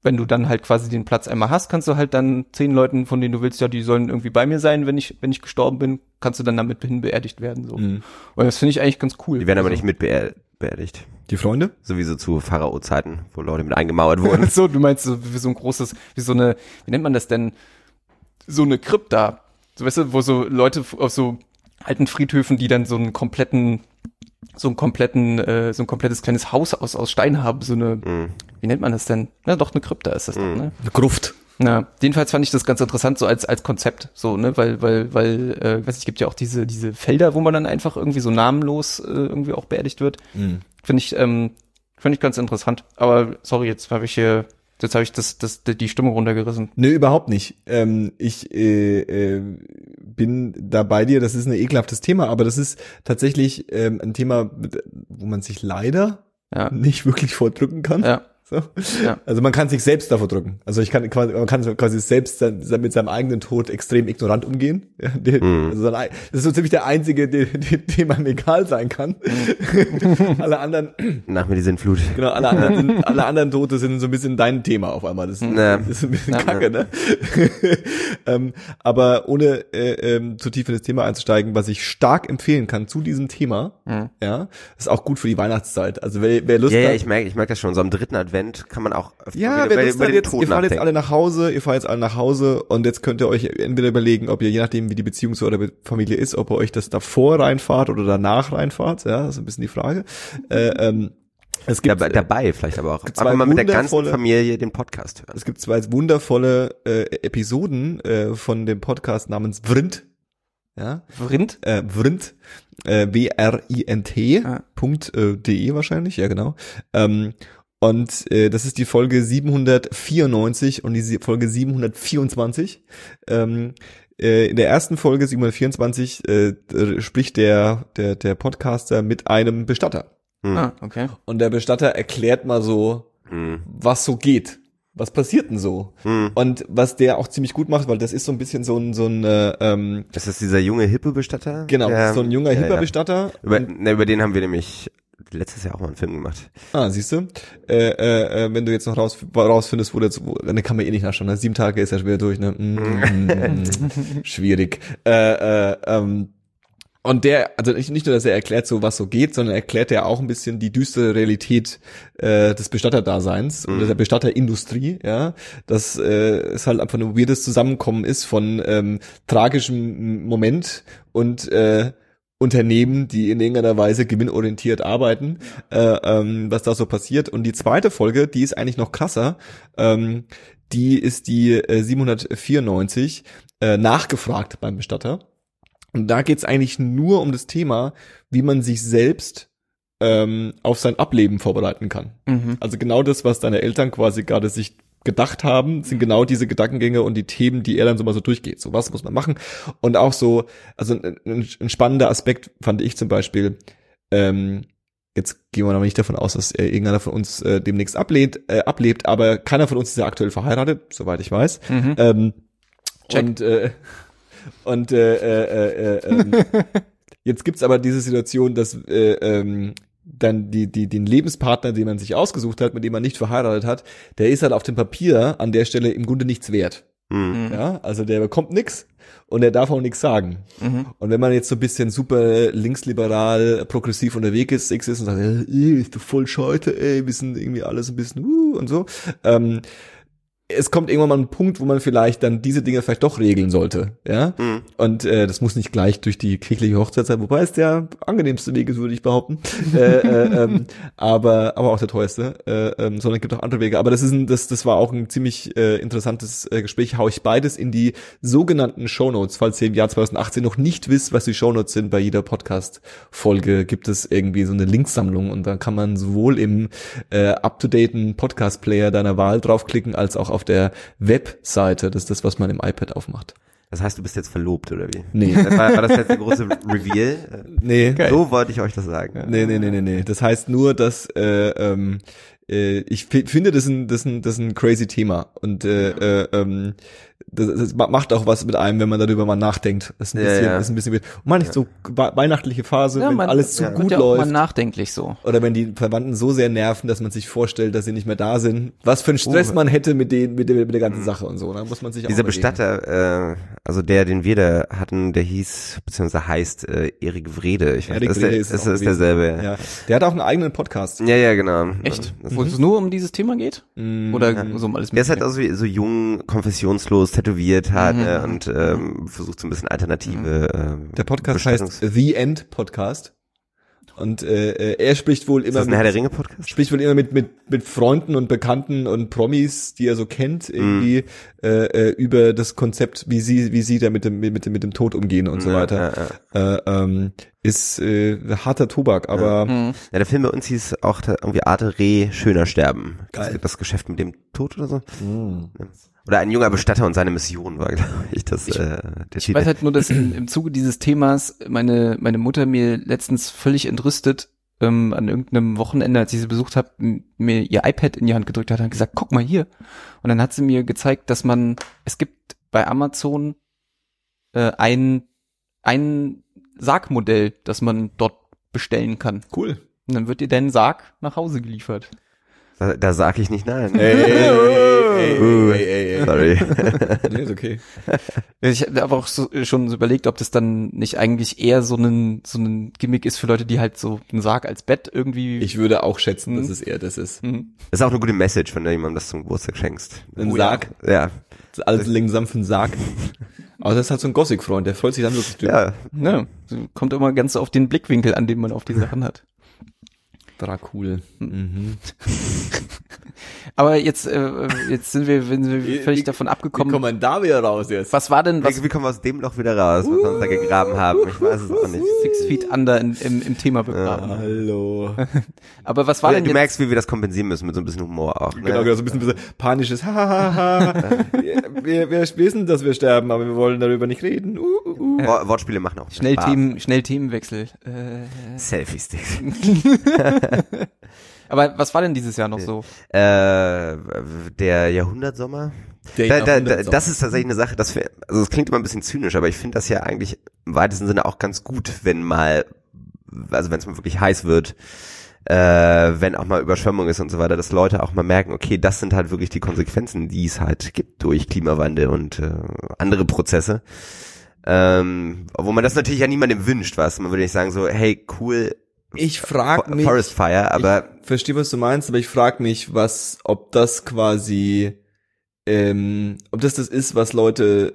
wenn du dann halt quasi den Platz einmal hast, kannst du halt dann zehn Leuten, von denen du willst, ja, die sollen irgendwie bei mir sein, wenn ich, wenn ich gestorben bin, kannst du dann damit hin beerdigt werden, so. Mhm. Und das finde ich eigentlich ganz cool. Die werden aber Also- nicht mit beer beerdigt. Die Freunde? Sowieso zu Pharao-Zeiten, wo Leute mit eingemauert wurden. so, du meinst so, wie so ein großes, wie so eine, wie nennt man das denn? So eine Krypta. So, weißt du, wo so Leute auf so alten Friedhöfen, die dann so einen kompletten, so einen kompletten, äh, so ein komplettes kleines Haus aus, aus Stein haben, so eine, Mhm. Wie nennt man das denn? Na doch, eine Krypta ist das doch, Mhm. ne? Eine Gruft. Na, jedenfalls fand ich das ganz interessant, so als, als Konzept, so, ne, weil, weil, weil, äh, weiß nicht, es gibt ja auch diese, diese Felder, wo man dann einfach irgendwie so namenlos äh, irgendwie auch beerdigt wird. Mhm. Finde ich, ähm, finde ich ganz interessant. Aber sorry, jetzt habe ich hier, jetzt habe ich das, das, die Stimmung runtergerissen. Nö, überhaupt nicht. Ähm, ich äh, äh, bin da bei dir, das ist ein ekelhaftes Thema, aber das ist tatsächlich ähm, ein Thema, wo man sich leider Ja. nicht wirklich vordrücken kann. Ja. So. Ja. Also man kann sich selbst davor drücken. Also ich kann quasi, man kann quasi selbst sein- mit seinem eigenen Tod extrem ignorant umgehen. Ja, der, Mhm. also sein, ei- das ist so ziemlich der einzige, dem, man egal sein kann. alle anderen, Nach mir die Sintflut. genau, alle anderen, sind, alle anderen Tote sind so ein bisschen dein Thema auf einmal. Das, ist- Ja. das ist ein bisschen Ja. kacke, ne? ähm, aber ohne äh, ähm, zu tief in das Thema einzusteigen, was ich stark empfehlen kann zu diesem Thema, Mhm. ja, ist auch gut für die Weihnachtszeit. Also wer, wer Lust Ja, ja, hat, ich merke ich merk das schon. So am dritten Advent kann man auch öfter Ja, bei hat den jetzt, Toten ihr fahrt jetzt alle nach Hause, ihr fahrt jetzt alle nach Hause und jetzt könnt ihr euch entweder überlegen, ob ihr, je nachdem wie die Beziehung zu eurer Familie ist, ob ihr euch das davor reinfahrt oder danach reinfahrt, ja, das ist ein bisschen die Frage. Äh, ähm, es gibt, Dabei, dabei vielleicht aber auch. Aber mal mit der ganzen Familie den Podcast hören. es gibt zwei wundervolle äh, Episoden äh, von dem Podcast namens Vrind, ja, Rind? äh, Vrind, äh, W-R-I-N-T, Ah. Punkt, äh, de wahrscheinlich, ja genau. Ähm, und äh, das ist die Folge 794 und die Folge 724. Ähm, äh, in der ersten Folge 724 äh, spricht der, der, der Podcaster mit einem Bestatter. Hm. Ah, okay. Und der Bestatter erklärt mal so, Hm. was so geht. Was passiert denn so? Hm. Und was der auch ziemlich gut macht, weil das ist so ein bisschen so ein, so ein äh, ähm, Das ist dieser junge Hippe-Bestatter? genau, Der- so ein junger ja, ja. Hipper-Bestatter. Über, ne, über den haben wir nämlich letztes Jahr auch mal einen Film gemacht. Ah, siehst du? Äh, äh, äh, wenn du jetzt noch raus, rausfindest, wo das, wo, dann kann man eh nicht nachschauen. Ne? Sieben Tage ist ja schwer durch, ne? Mm, mm, mm, schwierig. Äh, äh, ähm, Und der, also nicht, nicht nur, dass er erklärt so, was so geht, sondern erklärt er auch ein bisschen die düstere Realität äh, des Bestatterdaseins mhm. oder der Bestatterindustrie, ja, dass äh, es halt einfach ein weirdes Zusammenkommen ist von ähm, tragischem Moment und äh, Unternehmen, die in irgendeiner Weise gewinnorientiert arbeiten, äh, ähm, was da so passiert. Und die zweite Folge, die ist eigentlich noch krasser, ähm, die ist die äh, 794, äh, nachgefragt beim Bestatter. Und da geht's eigentlich nur um das Thema, wie man sich selbst ähm, auf sein Ableben vorbereiten kann. Mhm. Also genau das, was deine Eltern quasi gerade sich gedacht haben, sind genau diese Gedankengänge und die Themen, die er dann so mal so durchgeht. So was muss man machen. Und auch so, also ein, ein spannender Aspekt fand ich zum Beispiel, ähm, jetzt gehen wir noch nicht davon aus, dass äh, irgendeiner von uns äh, demnächst ablehnt, äh, ablebt, aber keiner von uns ist ja aktuell verheiratet, soweit ich weiß. Mhm. Ähm, und äh, und äh, äh, äh, äh, jetzt gibt's aber diese Situation, dass äh, ähm, dann die, die, den Lebenspartner, den man sich ausgesucht hat, mit dem man nicht verheiratet hat, der ist halt auf dem Papier an der Stelle im Grunde nichts wert. Mhm. Ja, also der bekommt nix und er darf auch nichts sagen. Mhm. Und wenn man jetzt so ein bisschen super linksliberal, progressiv unterwegs ist, ist und sagt, ey, ist du voll scheute, ey, wir sind irgendwie alles ein bisschen uh, und so, ähm, es kommt irgendwann mal ein Punkt, wo man vielleicht dann diese Dinge vielleicht doch regeln sollte, ja. Mhm. Und äh, das muss nicht gleich durch die kirchliche Hochzeit sein, wobei es der angenehmste Weg ist, würde ich behaupten. äh, äh, ähm, aber aber auch der teuerste, äh, ähm, sondern es gibt auch andere Wege. Aber das ist ein, das das war auch ein ziemlich äh, interessantes äh, Gespräch. Hau ich beides in die sogenannten Shownotes, falls ihr im Jahr 2018 noch nicht wisst, was die Shownotes sind. Bei jeder Podcast-Folge gibt es irgendwie so eine Linksammlung und da kann man sowohl im äh, up-to-daten Podcast-Player deiner Wahl draufklicken als auch auf auf der Webseite. Das ist das, was man im iPad aufmacht. Das heißt, du bist jetzt verlobt, oder wie? Nee. War, war das jetzt der große Reveal? Nee. Geil. So wollte ich euch das sagen. Nee, nee, nee, nee, nee. Das heißt nur, dass äh, ähm, äh, ich finde, das ist ein, das ist ein, das ist ein crazy Thema. Und äh, äh, ähm, das, das macht auch was mit einem, wenn man darüber mal nachdenkt. Das ist ein bisschen, ja, ja. Ist ein bisschen und man nicht so weihnachtliche Phase, ja, wenn man, alles zu gut ja läuft. Man nachdenklich so. Oder wenn die Verwandten so sehr nerven, dass man sich vorstellt, dass sie nicht mehr da sind. Was für ein Stress uh. man hätte mit den, mit der, mit der ganzen mhm. Sache und so. Da muss man sich Dieser Bestatter, äh, also der, den wir da hatten, der hieß beziehungsweise heißt äh, Erik Wrede. Ich weiß, Erik ist, Wrede der, ist, ist, ist derselbe. Ja. Der hat auch einen eigenen Podcast. Ja, ja, genau. Echt? Wo es nur um dieses Thema geht? Mhm. Oder so um alles? Der ist halt also so jung, konfessionslos, tätowiert hat mhm. ne, und ähm, versucht so ein bisschen alternative. Mhm. Ähm, Der Podcast heißt The End Podcast. Und äh, äh, er spricht wohl immer. Ist das ein Herr der Ringe Podcast? Spricht wohl immer mit mit mit Freunden und Bekannten und Promis, die er so kennt, irgendwie mm. äh, äh, über das Konzept, wie sie wie sie da mit dem mit dem mit dem Tod umgehen und mm, so weiter. Ja, ja. Äh, ähm, ist äh, harter Tobak, aber ja. Mhm. ja, der Film bei uns hieß auch irgendwie Arte Reh schöner sterben. Geil. Das, das Geschäft mit dem Tod oder so. Mm. Oder ein junger Bestatter und seine Mission war, glaube ich, das ich, äh, der Ich weiß halt nur, dass in, im Zuge dieses Themas meine, meine Mutter mir letztens völlig entrüstet ähm, an irgendeinem Wochenende, als ich sie besucht habe, mir ihr iPad in die Hand gedrückt hat und gesagt, guck mal hier. Und dann hat sie mir gezeigt, dass man, es gibt bei Amazon äh, ein, ein Sargmodell, das man dort bestellen kann. Cool. Und dann wird dir dein Sarg nach Hause geliefert. Da, da sag ich nicht nein. Ey, ey, ey, ey, ey, Sorry. nee, ist okay. Ich habe aber auch so, schon so überlegt, ob das dann nicht eigentlich eher so ein so ein Gimmick ist für Leute, die halt so einen Sarg als Bett irgendwie. Ich würde auch schätzen, dass hm. es eher das ist. Mhm. Das ist auch eine gute Message, wenn du jemandem das zum Geburtstag schenkst. Ein oh, Sarg? Ja. Alles sanften Sarg. Aber das ist halt so ein Gothic-Freund, der freut sich dann wirklich drüber. Ja. ja. Kommt immer ganz auf den Blickwinkel an, den man auf die Sachen hat. Dracul. Mhm. Aber jetzt, äh, jetzt sind wir, sind wir völlig wie, davon abgekommen. Wie kommen wir da wieder raus jetzt? Was war denn, was? Wie, wie kommen wir aus dem Loch wieder raus, was wir uns da gegraben haben? Ich weiß es auch nicht. Six Feet Under in, im, im Thema begraben. Ja, hallo. Aber was war ja, denn Du jetzt? merkst, wie wir das kompensieren müssen mit so ein bisschen Humor auch. Ne? Genau, genau, so ein bisschen, bisschen panisches wir, wir, wir wissen, dass wir sterben, aber wir wollen darüber nicht reden. Uh, uh, uh. Wortspiele machen auch Schnell Spaß. Themen, schnell Themenwechsel. Äh. Selfie-Sticks. Aber was war denn dieses Jahr noch so? Äh, der Jahrhundertsommer. Der da, da, da, das ist tatsächlich eine Sache, das, also das klingt immer ein bisschen zynisch, aber ich finde das ja eigentlich im weitesten Sinne auch ganz gut, wenn mal, also wenn es mal wirklich heiß wird, äh, wenn auch mal Überschwemmung ist und so weiter, dass Leute auch mal merken, okay, das sind halt wirklich die Konsequenzen, die es halt gibt durch Klimawandel und äh, andere Prozesse. Ähm, wo man das natürlich ja niemandem wünscht, was. Man würde nicht sagen so, hey, cool, Ich frage mich, Forest Fire, aber ich verstehe, was du meinst, aber ich frage mich, was, ob das quasi, ähm, ob das das ist, was Leute,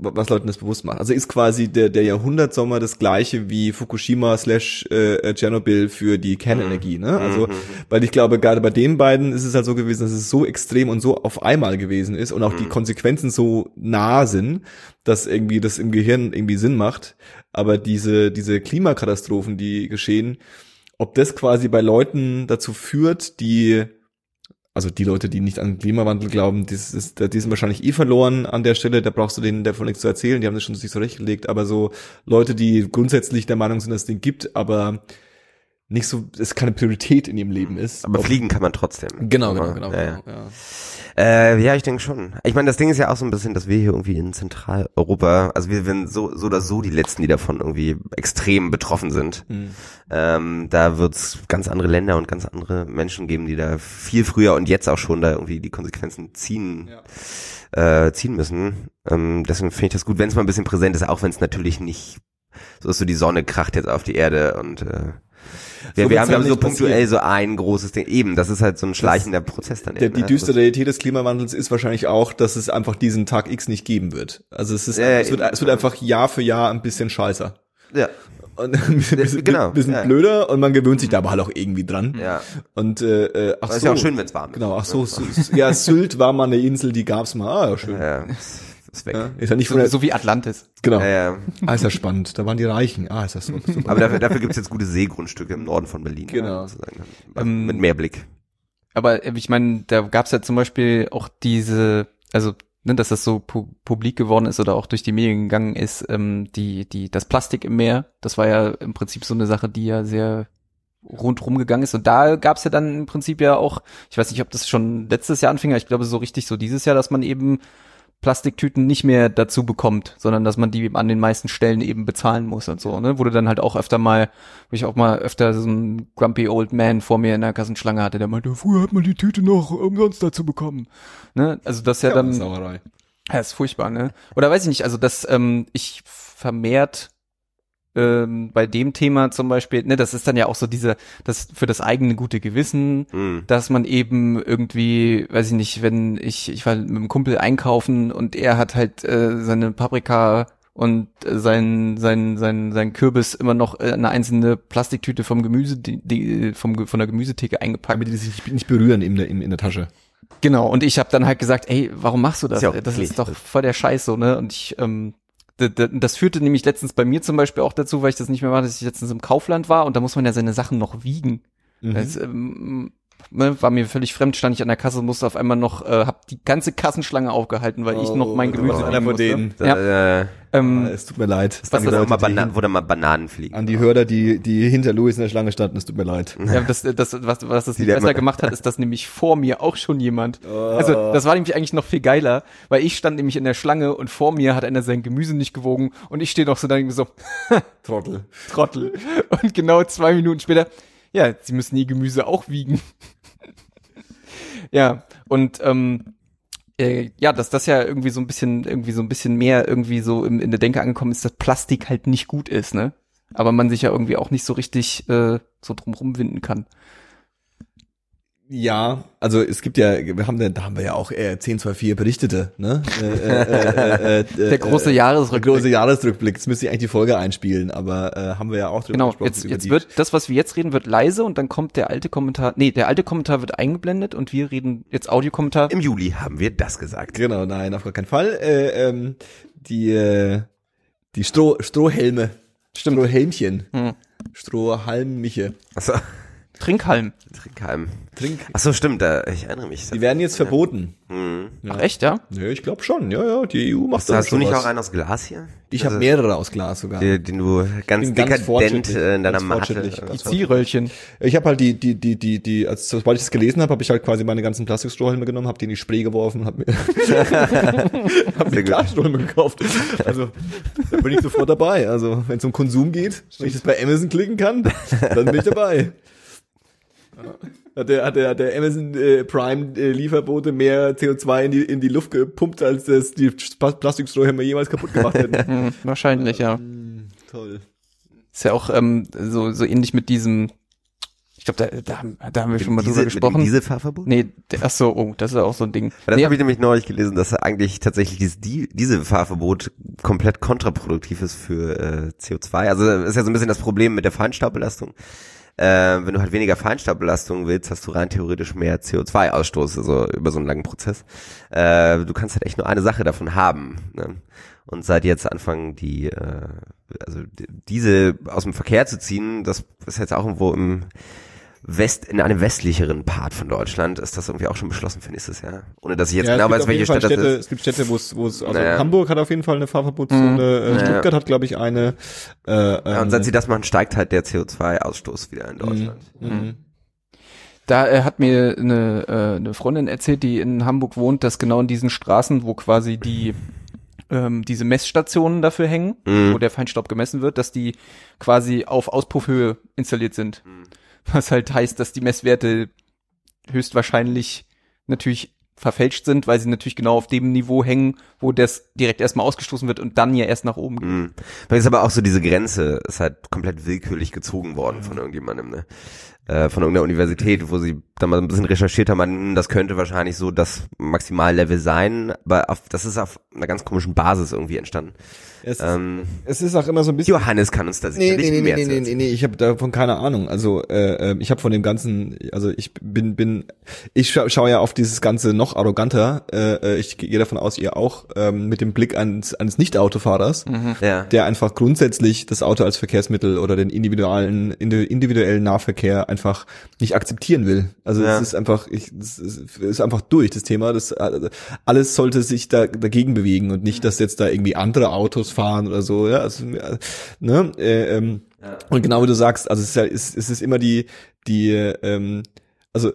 was Leuten das bewusst macht. Also ist quasi der der Jahrhundertsommer das gleiche wie Fukushima slash äh, Tschernobyl für die Kernenergie, ne? Also, Mhm. weil ich glaube, gerade bei den beiden ist es halt so gewesen, dass es so extrem und so auf einmal gewesen ist und auch die Konsequenzen so nah sind, dass irgendwie das im Gehirn irgendwie Sinn macht. Aber diese diese Klimakatastrophen, die geschehen, ob das quasi bei Leuten dazu führt, die, also die Leute, die nicht an Klimawandel glauben, das ist, die sind wahrscheinlich eh verloren an der Stelle, da brauchst du denen davon nichts zu erzählen, die haben das schon sich zurechtgelegt, aber so Leute, die grundsätzlich der Meinung sind, dass es den gibt, aber nicht so, es keine Priorität in ihrem Leben ist. aber Ob- fliegen kann man trotzdem. Genau, genau, genau. Ja, ja. genau ja. Äh, ja, ich denke schon. Ich meine, das Ding ist ja auch so ein bisschen, dass wir hier irgendwie in Zentraleuropa, also wir sind so, so oder so die Letzten, die davon irgendwie extrem betroffen sind. Hm. Ähm, da wird's ganz andere Länder und ganz andere Menschen geben, die da viel früher und jetzt auch schon da irgendwie die Konsequenzen ziehen, äh, ziehen müssen. Ähm, deswegen finde ich das gut, wenn es mal ein bisschen präsent ist, auch wenn es natürlich nicht so ist, so die Sonne kracht jetzt auf die Erde und äh, wir, So wir haben ja ja so punktuell passieren. so ein großes Ding. Eben, das ist halt so ein schleichender Prozess dann. Der, eben, die ne? düstere Realität des Klimawandels ist wahrscheinlich auch, dass es einfach diesen Tag X nicht geben wird. Also es ist, Ja, ja, es, wird, es wird einfach Jahr für Jahr ein bisschen scheißer. Ja. Und ein bisschen, genau, bisschen ja. blöder und man gewöhnt sich da aber halt auch irgendwie dran. Ja. Und äh, äh, ach ist so, ja auch schön, wenn es warm ist. Genau, ach so, ja, Sylt war mal eine Insel, die gab's mal. Ah, ja, schön. Ja, ist ist weg. Ja, ist ja nicht So, so wie Atlantis. genau. Ja, ja. Ah, ist ja spannend. Da waren die Reichen. Ah, ist das so. Super. Aber dafür, dafür gibt's jetzt gute Seegrundstücke im Norden von Berlin. Genau. sozusagen. Ähm, Mit mehr Blick. Aber äh, ich meine, da gab's ja zum Beispiel auch diese, also ne, dass das so pu publik geworden ist oder auch durch die Medien gegangen ist, ähm, die, die, das Plastik im Meer, das war ja im Prinzip so eine Sache, die ja sehr rundrum gegangen ist. Und da gab's ja dann im Prinzip ja auch, ich weiß nicht, ob das schon letztes Jahr anfing, aber ich glaube so richtig so dieses Jahr, dass man eben Plastiktüten nicht mehr dazu bekommt, sondern dass man die an den meisten Stellen eben bezahlen muss und so, ne? Wurde dann halt auch öfter mal, wo ich auch mal öfter so einen grumpy old man vor mir in der Kassenschlange hatte, der meinte, früher hat man die Tüte noch umsonst dazu bekommen. Ne? Also das ja, dann, Sauerei. ja, ist furchtbar, ne? Oder weiß ich nicht, also dass ähm, ich vermehrt ähm, bei dem Thema zum Beispiel, ne, das ist dann ja auch so diese, das für das eigene gute Gewissen, Mhm. dass man eben irgendwie, weiß ich nicht, wenn ich, ich war mit einem Kumpel einkaufen und er hat halt äh, seine Paprika und äh, sein, sein, sein, sein Kürbis immer noch äh, eine einzelne Plastiktüte vom Gemüse, die, die, vom, von der Gemüsetheke eingepackt. Damit die sich nicht berühren in der, in, in der Tasche. Genau, und ich habe dann halt gesagt, ey, warum machst du das? Ist ja auch das ist doch voll der Scheiß so, ne? Und ich, ähm, das führte nämlich letztens bei mir zum Beispiel auch dazu, weil ich das nicht mehr war, dass ich letztens im Kaufland war und da muss man ja seine Sachen noch wiegen. Mhm. Das ähm, war mir völlig fremd, stand ich an der Kasse, musste auf einmal noch, äh, hab die ganze Kassenschlange aufgehalten, weil ich noch mein Oh, du Gemüse einer von musste. denen. Da, Ja. äh, Ähm, Ah, es tut mir leid. was An die das auch mal die Bana hin- wo da mal Bananen fliegen. An die Hörer, die, die hinter Louis in der Schlange standen, es tut mir leid. Ja, das, das, was, was das Die nicht besser gemacht hat, ist, dass nämlich vor mir auch schon jemand. Also das war nämlich eigentlich noch viel geiler, weil ich stand nämlich in der Schlange und vor mir hat einer sein Gemüse nicht gewogen und ich stehe noch so da irgendwie so, Trottel. Trottel. Und genau zwei Minuten später, ja, sie müssen ihr Gemüse auch wiegen. ja, und ähm, äh, ja, dass das ja irgendwie so ein bisschen, irgendwie so ein bisschen mehr irgendwie so im, in der Denke angekommen ist, dass Plastik halt nicht gut ist, ne? Aber man sich ja irgendwie auch nicht so richtig äh, so drumrum winden kann. Ja, also es gibt ja, wir haben da, da haben wir ja auch äh, 1024 berichtete, ne? Äh, äh, äh, äh, äh, Der große äh, Jahresrückblick. Der große Jahresrückblick. Jetzt müsste ich eigentlich die Folge einspielen, aber äh, haben wir ja auch drüber Genau, gesprochen. jetzt, jetzt wird das, was wir jetzt reden, wird leise und dann kommt der alte Kommentar, nee, der alte Kommentar wird eingeblendet und wir reden jetzt Audiokommentar. Im Juli haben wir das gesagt. Genau, nein, auf gar keinen Fall. Äh, ähm, die äh, die Stroh, Strohhelme. Strohhelmchen. Hm. Strohhalmmiche. Achso, Trinkhalm. Trinkheim. Trink. Achso, stimmt, da, ich erinnere mich. Die werden jetzt verboten. Mhm. Ach echt, ja? Ja, ich glaube schon. Ja, ja, die EU macht Hast, da hast du nicht was. auch einen aus Glas hier? Ich habe Also, mehrere aus Glas sogar. Den, den du ganz dekadent äh, in deiner äh, Die Zierröllchen. Ich habe halt die, die, die, die, die, als sobald ich es gelesen habe, habe ich halt quasi meine ganzen Plastikstrohhalme genommen, habe die in die Spree geworfen, habe mir, hab mir. Glasstrohhalme gekauft. Also da bin ich sofort dabei. Also wenn es um Konsum geht, wenn ich das bei Amazon klicken kann, dann bin ich dabei. Hat der, hat der, hat der Amazon äh, Prime äh, Lieferbote mehr CO2 in die, in die Luft gepumpt, als das die Plastikstrohhalme jemals kaputt gemacht hätten. Hm, wahrscheinlich, ja. Mm, toll. Ist ja auch ähm, so, so ähnlich mit diesem, ich glaube, da, da, haben- da haben wir schon mal Diese- drüber gesprochen. Dieselfahrverbot? Nee, der, ach so, oh, das ist auch so ein Ding. Das nee, habe ich nämlich neulich gelesen, dass eigentlich tatsächlich dieses Die- Dieselfahrverbot komplett kontraproduktiv ist für äh, CO2. Also ist ja so ein bisschen das Problem mit der Feinstaubbelastung. Äh, wenn du halt weniger Feinstaubbelastung willst, hast du rein theoretisch mehr CO2-Ausstoß, also über so einen langen Prozess. Äh, du kannst halt echt nur eine Sache davon haben. Ne? Und seit jetzt anfangen die, äh, also diese aus dem Verkehr zu ziehen, das ist jetzt auch irgendwo im West, in einem westlicheren Part von Deutschland ist das irgendwie auch schon beschlossen für nächstes Jahr. Ohne dass ich jetzt Ja, genau weiß, welche Stadt das Städte, ist. Es gibt Städte, wo es, wo es, also Naja. Hamburg hat auf jeden Fall eine Fahrverbotszone, äh, Naja. Stuttgart hat, glaube ich, eine. Äh, Ja, und ähm, seit sie das machen, steigt halt der CO2-Ausstoß wieder in Deutschland. mhm. Da äh, hat mir eine, äh, eine Freundin erzählt, die in Hamburg wohnt, dass genau in diesen Straßen, wo quasi die ähm, diese Messstationen dafür hängen, Mhm. wo der Feinstaub gemessen wird, dass die quasi auf Auspuffhöhe installiert sind. Was halt heißt, dass die Messwerte höchstwahrscheinlich natürlich verfälscht sind, weil sie natürlich genau auf dem Niveau hängen, wo das direkt erstmal ausgestoßen wird und dann ja erst nach oben geht. Mhm. Weil ist aber auch so diese Grenze ist halt komplett willkürlich gezogen worden von irgendjemandem, ne? Äh, von irgendeiner Universität, wo sie dann mal ein bisschen recherchiert haben, das könnte wahrscheinlich so das Maximallevel sein, aber auf, das ist auf einer ganz komischen Basis irgendwie entstanden. Es, Ähm, es ist auch immer so ein bisschen Johannes kann uns da Nee, sicherlich nee, nee, mehr nee, nee, erzählen. nee, nee, ich habe davon keine Ahnung. Also äh, äh, ich habe von dem ganzen, also ich bin bin, ich scha schaue ja auf dieses ganze noch arroganter. Äh, äh, ich gehe davon aus, ihr auch ähm, mit dem Blick eines, eines Nicht-Autofahrers, Ja. der einfach grundsätzlich das Auto als Verkehrsmittel oder den individuellen indi- individuellen Nahverkehr einfach nicht akzeptieren will. Also Ja. es ist einfach, ich, es ist einfach durch das Thema. Das äh, alles sollte sich da dagegen bewegen und nicht, dass jetzt da irgendwie andere Autos fahren oder so. Ja, also, ne, äh, ähm, und genau wie du sagst, also es ist ja, es, es ist immer die, die, ähm, also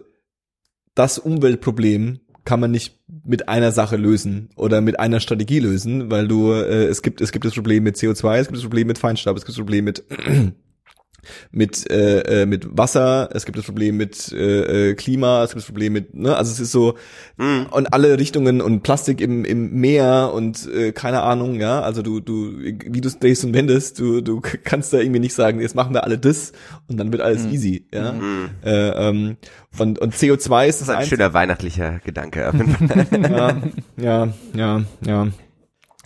das Umweltproblem kann man nicht mit einer Sache lösen oder mit einer Strategie lösen, weil du, äh, es gibt, es gibt das Problem mit CO2, es gibt das Problem mit Feinstaub, es gibt das Problem mit mit äh, äh, mit Wasser, es gibt das Problem mit äh, äh, Klima, es gibt das Problem mit, ne, also es ist so und alle Richtungen und Plastik im im Meer und äh, keine Ahnung, ja, also du du wie du es drehst und wendest, du du kannst da irgendwie nicht sagen, jetzt machen wir alle das und dann wird alles easy, ja. Äh, ähm, und und CO2 ist das, Das ist ein Einzige- schöner weihnachtlicher Gedanke. ja, ja, ja, ja.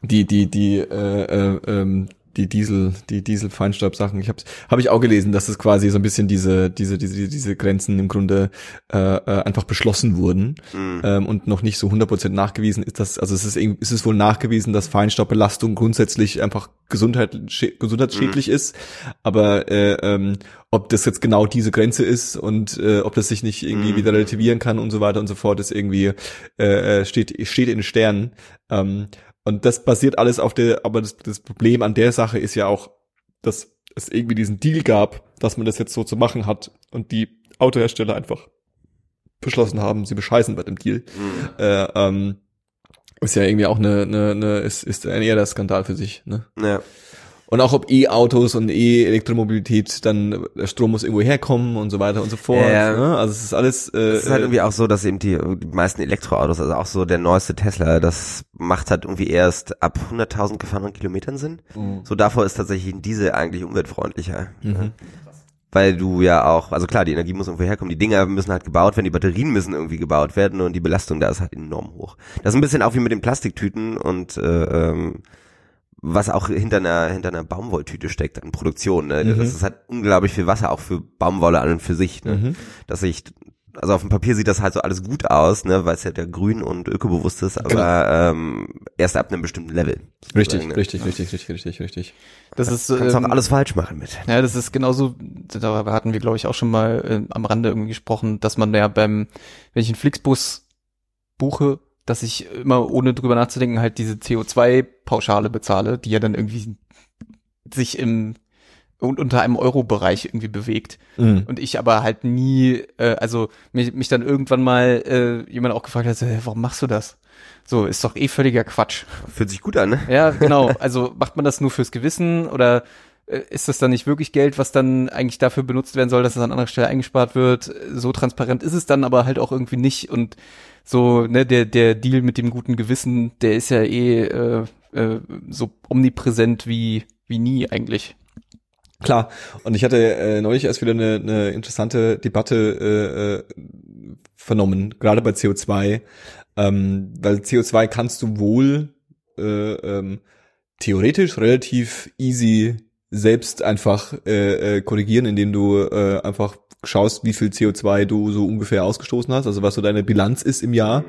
Die, die, die, äh, äh, ähm, die Diesel, die Diesel-Feinstaub-Sachen. Ich habe hab ich auch gelesen, dass es quasi so ein bisschen diese, diese, diese, diese Grenzen im Grunde äh, äh, einfach beschlossen wurden. Ähm, und noch nicht so 100% nachgewiesen ist, dass, also es ist, es ist wohl nachgewiesen, dass Feinstaubbelastung grundsätzlich einfach Gesundheit, schä- gesundheitsschädlich ist, aber äh, ähm, ob das jetzt genau diese Grenze ist und äh, ob das sich nicht irgendwie wieder relativieren kann und so weiter und so fort, ist irgendwie äh, äh, steht steht in den Sternen. Ähm, und das basiert alles auf der, aber das, das Problem an der Sache ist ja auch, dass es irgendwie diesen Deal gab, dass man das jetzt so zu machen hat und die Autohersteller einfach beschlossen haben, sie bescheißen bei dem Deal. Äh, ähm, ist ja irgendwie auch eine, eine, eine ist, ist ein eher der Skandal für sich. Ne? ja. Und auch ob E-Autos und E-Elektromobilität, dann der Strom muss irgendwo herkommen und so weiter und so fort. Ja. Ne? Also es ist alles. Äh, Es ist halt irgendwie auch so, dass eben die, die meisten Elektroautos, also auch so der neueste Tesla, das macht halt irgendwie erst ab 100.000 gefahrenen Kilometern Sinn. Mhm. So davor ist tatsächlich ein Diesel eigentlich umweltfreundlicher. Ja. Weil du ja auch, also klar, die Energie muss irgendwo herkommen, die Dinger müssen halt gebaut werden, die Batterien müssen irgendwie gebaut werden und die Belastung da ist halt enorm hoch. Das ist ein bisschen auch wie mit den Plastiktüten und äh, ähm, was auch hinter einer hinter einer Baumwolltüte steckt an Produktion. Ne? Das ist halt unglaublich viel Wasser auch für Baumwolle an und für sich. Ne? Dass ich also auf dem Papier sieht das halt so alles gut aus, ne, weil es ja der grün und ökobewusst ist, aber ähm, erst ab einem bestimmten Level. richtig, ne? richtig, richtig, richtig, richtig, richtig. Das ist Kannst auch ähm, alles falsch machen mit. Ja, das ist genauso, darüber hatten wir, glaube ich, auch schon mal äh, am Rande irgendwie gesprochen, dass man ja beim, wenn ich einen Flixbus buche, dass ich immer ohne drüber nachzudenken halt diese CO2-Pauschale bezahle, die ja dann irgendwie sich im und unter einem Euro-Bereich irgendwie bewegt. Mhm. Und ich aber halt nie, äh, also mich, mich dann irgendwann mal äh, jemand auch gefragt hat, so, hey, warum machst du das? So, ist doch eh völliger Quatsch. Fühlt sich gut an, ne? Ja, genau. Also macht man das nur fürs Gewissen oder ist das dann nicht wirklich Geld, was dann eigentlich dafür benutzt werden soll, dass es an anderer Stelle eingespart wird? So transparent ist es dann aber halt auch irgendwie nicht und so, ne, der, der Deal mit dem guten Gewissen, der ist ja eh äh, äh, so omnipräsent wie, wie nie eigentlich. Klar, und ich hatte äh, neulich erst wieder eine, eine interessante Debatte äh, äh, vernommen, gerade bei CO2, ähm, weil CO2 kannst du wohl äh, ähm, theoretisch relativ easy selbst einfach äh, äh, korrigieren, indem du äh, einfach schaust, wie viel CO2 du so ungefähr ausgestoßen hast, also was so deine Bilanz ist im Jahr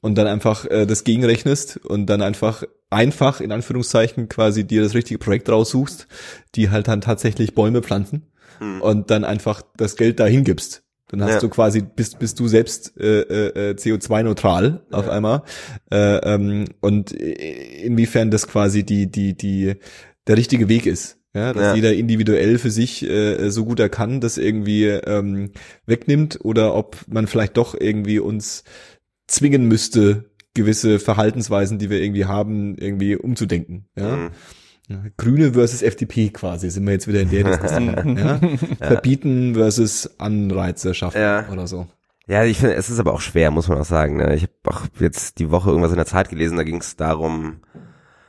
und dann einfach äh, das gegenrechnest und dann einfach einfach in Anführungszeichen quasi dir das richtige Projekt raussuchst, die halt dann tatsächlich Bäume pflanzen mhm. und dann einfach das Geld dahin gibst. Dann hast ja. du quasi, bist, bist du selbst äh, äh, CO2-neutral auf ja. einmal. Äh, ähm, und inwiefern das quasi die, die, die, der richtige Weg ist. Ja, dass ja. jeder individuell für sich äh, so gut er kann, das irgendwie ähm, wegnimmt oder ob man vielleicht doch irgendwie uns zwingen müsste, gewisse Verhaltensweisen, die wir irgendwie haben, irgendwie umzudenken. Ja. Mhm. Grüne versus FDP quasi, sind wir jetzt wieder in der Diskussion. ja? Verbieten versus Anreize schaffen ja. oder so. Ja, ich finde, es ist aber auch schwer, muss man auch sagen. Ne? Ich habe auch jetzt die Woche irgendwas in der Zeit gelesen, da ging es darum,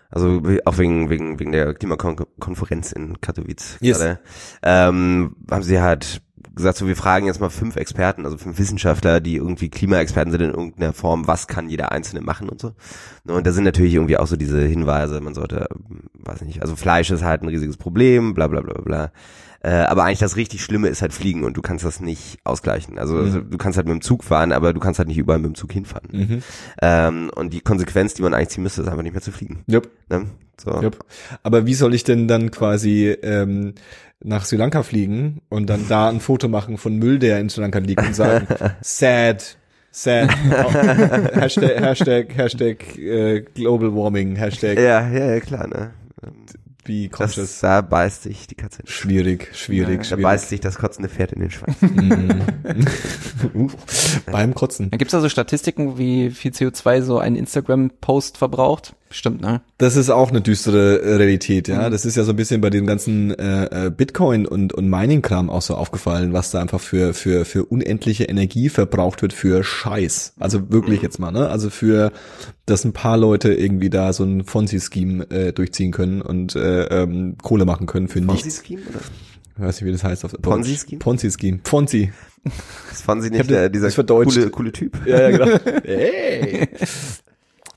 also auch wegen, wegen, wegen der Klimakonferenz in Katowice yes. gerade, ähm, haben sie halt gesagt, so wir fragen jetzt mal fünf Experten, also fünf Wissenschaftler, die irgendwie Klimaexperten sind in irgendeiner Form, was kann jeder Einzelne machen und so. Ne, und da sind natürlich irgendwie auch so diese Hinweise, man sollte, weiß nicht, also Fleisch ist halt ein riesiges Problem, bla bla bla bla. Äh, aber eigentlich das richtig Schlimme ist halt Fliegen und du kannst das nicht ausgleichen. Also, mhm. also, du kannst halt mit dem Zug fahren, aber du kannst halt nicht überall mit dem Zug hinfahren. Mhm. Ähm, und die Konsequenz, die man eigentlich ziehen müsste, ist einfach nicht mehr zu fliegen. Yep. Ne? So. Yep. Aber wie soll ich denn dann quasi ähm, nach Sri Lanka fliegen und dann da ein Foto machen von Müll, der in Sri Lanka liegt und sagen, sad, sad, Hashtag, Hashtag, Hashtag äh, Global Warming, Hashtag. Ja, ja, ja, klar, ne. Wie kommt das? Da beißt sich die Katze. Schwierig, schwierig, ja, schwierig. Da beißt sich das kotzende Pferd in den Schwanz. uh, beim Kotzen. Da gibt's also Statistiken, wie viel CO2 so ein Instagram-Post verbraucht? Bestimmt, ne? Das ist auch eine düstere äh, Realität, ja. Mhm. Das ist ja so ein bisschen bei dem ganzen äh, äh, Bitcoin und und Mining-Kram auch so aufgefallen, was da einfach für für für unendliche Energie verbraucht wird für Scheiß. Also wirklich mhm. jetzt mal, ne? Also für dass ein paar Leute irgendwie da so ein Fonzi-Scheme äh, durchziehen können und äh, ähm, Kohle machen können für nichts. Fonzi-Scheme oder? Ich weiß nicht, wie das heißt auf Ponzi-Scheme? Ponzi-Scheme. Ponzi. Ist Fonzi nicht der, dieser coole, coole Typ? Ja, ja, genau. hey.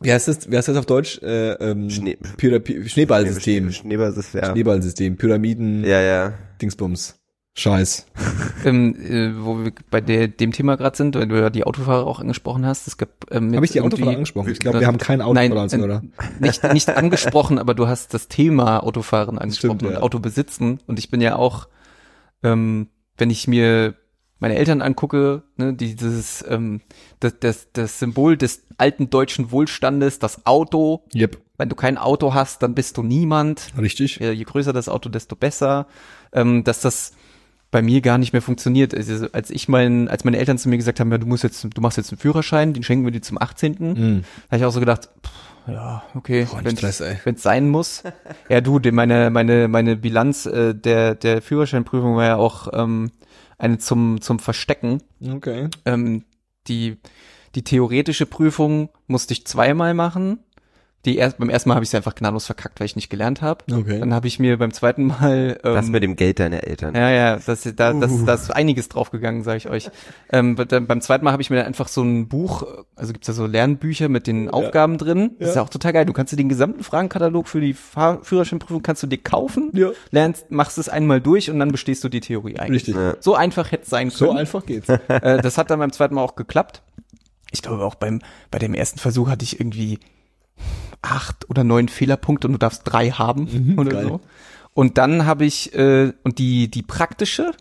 Wie heißt das, wie heißt das auf Deutsch? Äh, ähm, Schnee Schneeballsystem. Schneeballsystem. Schneeballsystem. Pyramiden. Ja, ja. Dingsbums. Scheiß. ähm, äh, wo wir bei der, dem Thema gerade sind, weil du ja die Autofahrer auch angesprochen hast. Es gab ähm, Habe ich die Autofahrer angesprochen? Ich glaube, wir haben kein Autofahrer, nein, oder? Nicht, nicht angesprochen, aber du hast das Thema Autofahren angesprochen Stimmt, und ja. Autobesitzen. Und ich bin ja auch, ähm, wenn ich mir meine Eltern angucke, ne, dieses ähm, das, das, das Symbol des alten deutschen Wohlstandes, das Auto. Yep. Wenn du kein Auto hast, dann bist du niemand. Richtig. Je größer das Auto, desto besser. Ähm, dass das bei mir gar nicht mehr funktioniert. Also, als ich mein, als meine Eltern zu mir gesagt haben, ja, du musst jetzt, du machst jetzt einen Führerschein, den schenken wir dir zum 18. Mhm. habe ich auch so gedacht, pff, ja, okay, wenn es sein muss. ja, du, meine, meine, meine Bilanz äh, der, der Führerscheinprüfung war ja auch ähm, eine zum, zum Verstecken. Okay. Ähm, die, die theoretische Prüfung musste ich zweimal machen. Die erst, beim ersten Mal habe ich sie einfach gnadenlos verkackt, weil ich nicht gelernt habe. Okay. Dann habe ich mir beim zweiten Mal ähm, das mit dem Geld deiner Eltern. Ja, ja, das, da, das, uh. da ist einiges draufgegangen, sage ich euch. Ähm, dann, beim zweiten Mal habe ich mir dann einfach so ein Buch, also gibt's da so Lernbücher mit den ja. Aufgaben drin. Das ja. ist ja auch total geil. Du kannst dir den gesamten Fragenkatalog für die Fahr Führerscheinprüfung kannst du dir kaufen, ja. lernst, machst es einmal durch und dann bestehst du die Theorie eigentlich. Richtig. Ja. So einfach hätte es sein können. So einfach geht's. Äh, das hat dann beim zweiten Mal auch geklappt. Ich glaube auch beim bei dem ersten Versuch hatte ich irgendwie acht oder neun Fehlerpunkte und du darfst drei haben mhm, oder geil. so. Und dann habe ich, äh, und die, die praktische,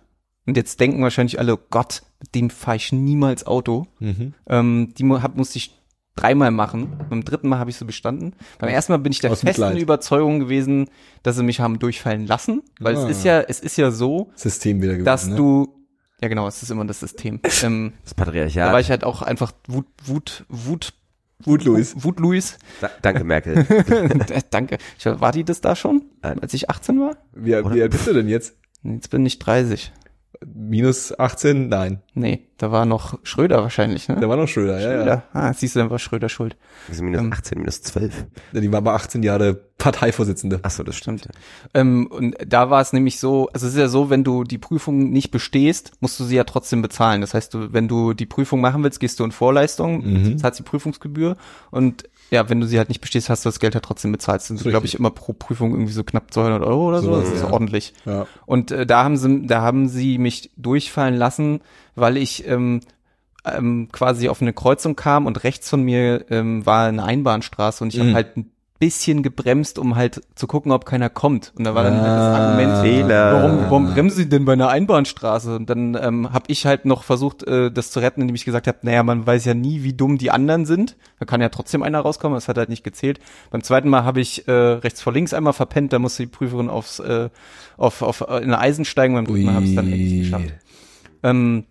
und jetzt denken wahrscheinlich alle, oh Gott, mit dem fahre ich niemals Auto. Mhm. Ähm, die hab, musste ich dreimal machen. Beim dritten Mal habe ich so bestanden. Beim ersten Mal bin ich der Aus festen Überzeugung gewesen, dass sie mich haben durchfallen lassen, weil ah. es ist ja, es ist ja so, System wieder gewesen, dass ne? du ja genau, es ist immer das System. Ähm, das Patriarchat. Da war ich halt auch einfach Wut, Wut, Wut Wut Louis. Wut Louis. Da, danke, Merkel. danke. Ich, war die das da schon, als ich 18 war? Wie, wie alt bist du denn jetzt? Jetzt bin ich 30. Minus 18? Nein. Nee, da war noch Schröder wahrscheinlich, ne? Da war noch Schröder, ja, Schröder. ja. Ah, siehst du, dann war Schröder schuld. Wieso minus Ähm. 18, minus 12? Die war aber 18 Jahre Parteivorsitzende. Ach so, das stimmt. Ähm, und da war es nämlich so, also es ist ja so, wenn du die Prüfung nicht bestehst, musst du sie ja trotzdem bezahlen. Das heißt, du, wenn du die Prüfung machen willst, gehst du in Vorleistung, Mhm. zahlst die Prüfungsgebühr und ja, wenn du sie halt nicht bestehst, hast du das Geld halt trotzdem bezahlt. Das sind, glaube ich, immer pro Prüfung irgendwie so knapp 200 Euro oder so. So, Das ist ja. ordentlich. Ja. Und äh, da haben sie, da haben sie mich durchfallen lassen, weil ich ähm, ähm, quasi auf eine Kreuzung kam und rechts von mir ähm, war eine Einbahnstraße und ich Mhm. habe halt bisschen gebremst, um halt zu gucken, ob keiner kommt. Und da war dann halt Ah. das Argument, Fehler. warum, warum bremsen Sie denn bei einer Einbahnstraße? Und dann ähm, habe ich halt noch versucht, äh, das zu retten, indem ich gesagt habe, naja, man weiß ja nie, wie dumm die anderen sind. Da kann ja trotzdem einer rauskommen, das hat halt nicht gezählt. Beim zweiten Mal habe ich äh, rechts vor links einmal verpennt, da musste die Prüferin aufs, äh, auf, auf in ein Eisen steigen, beim dritten Mal habe ich es dann endlich geschafft. Ähm,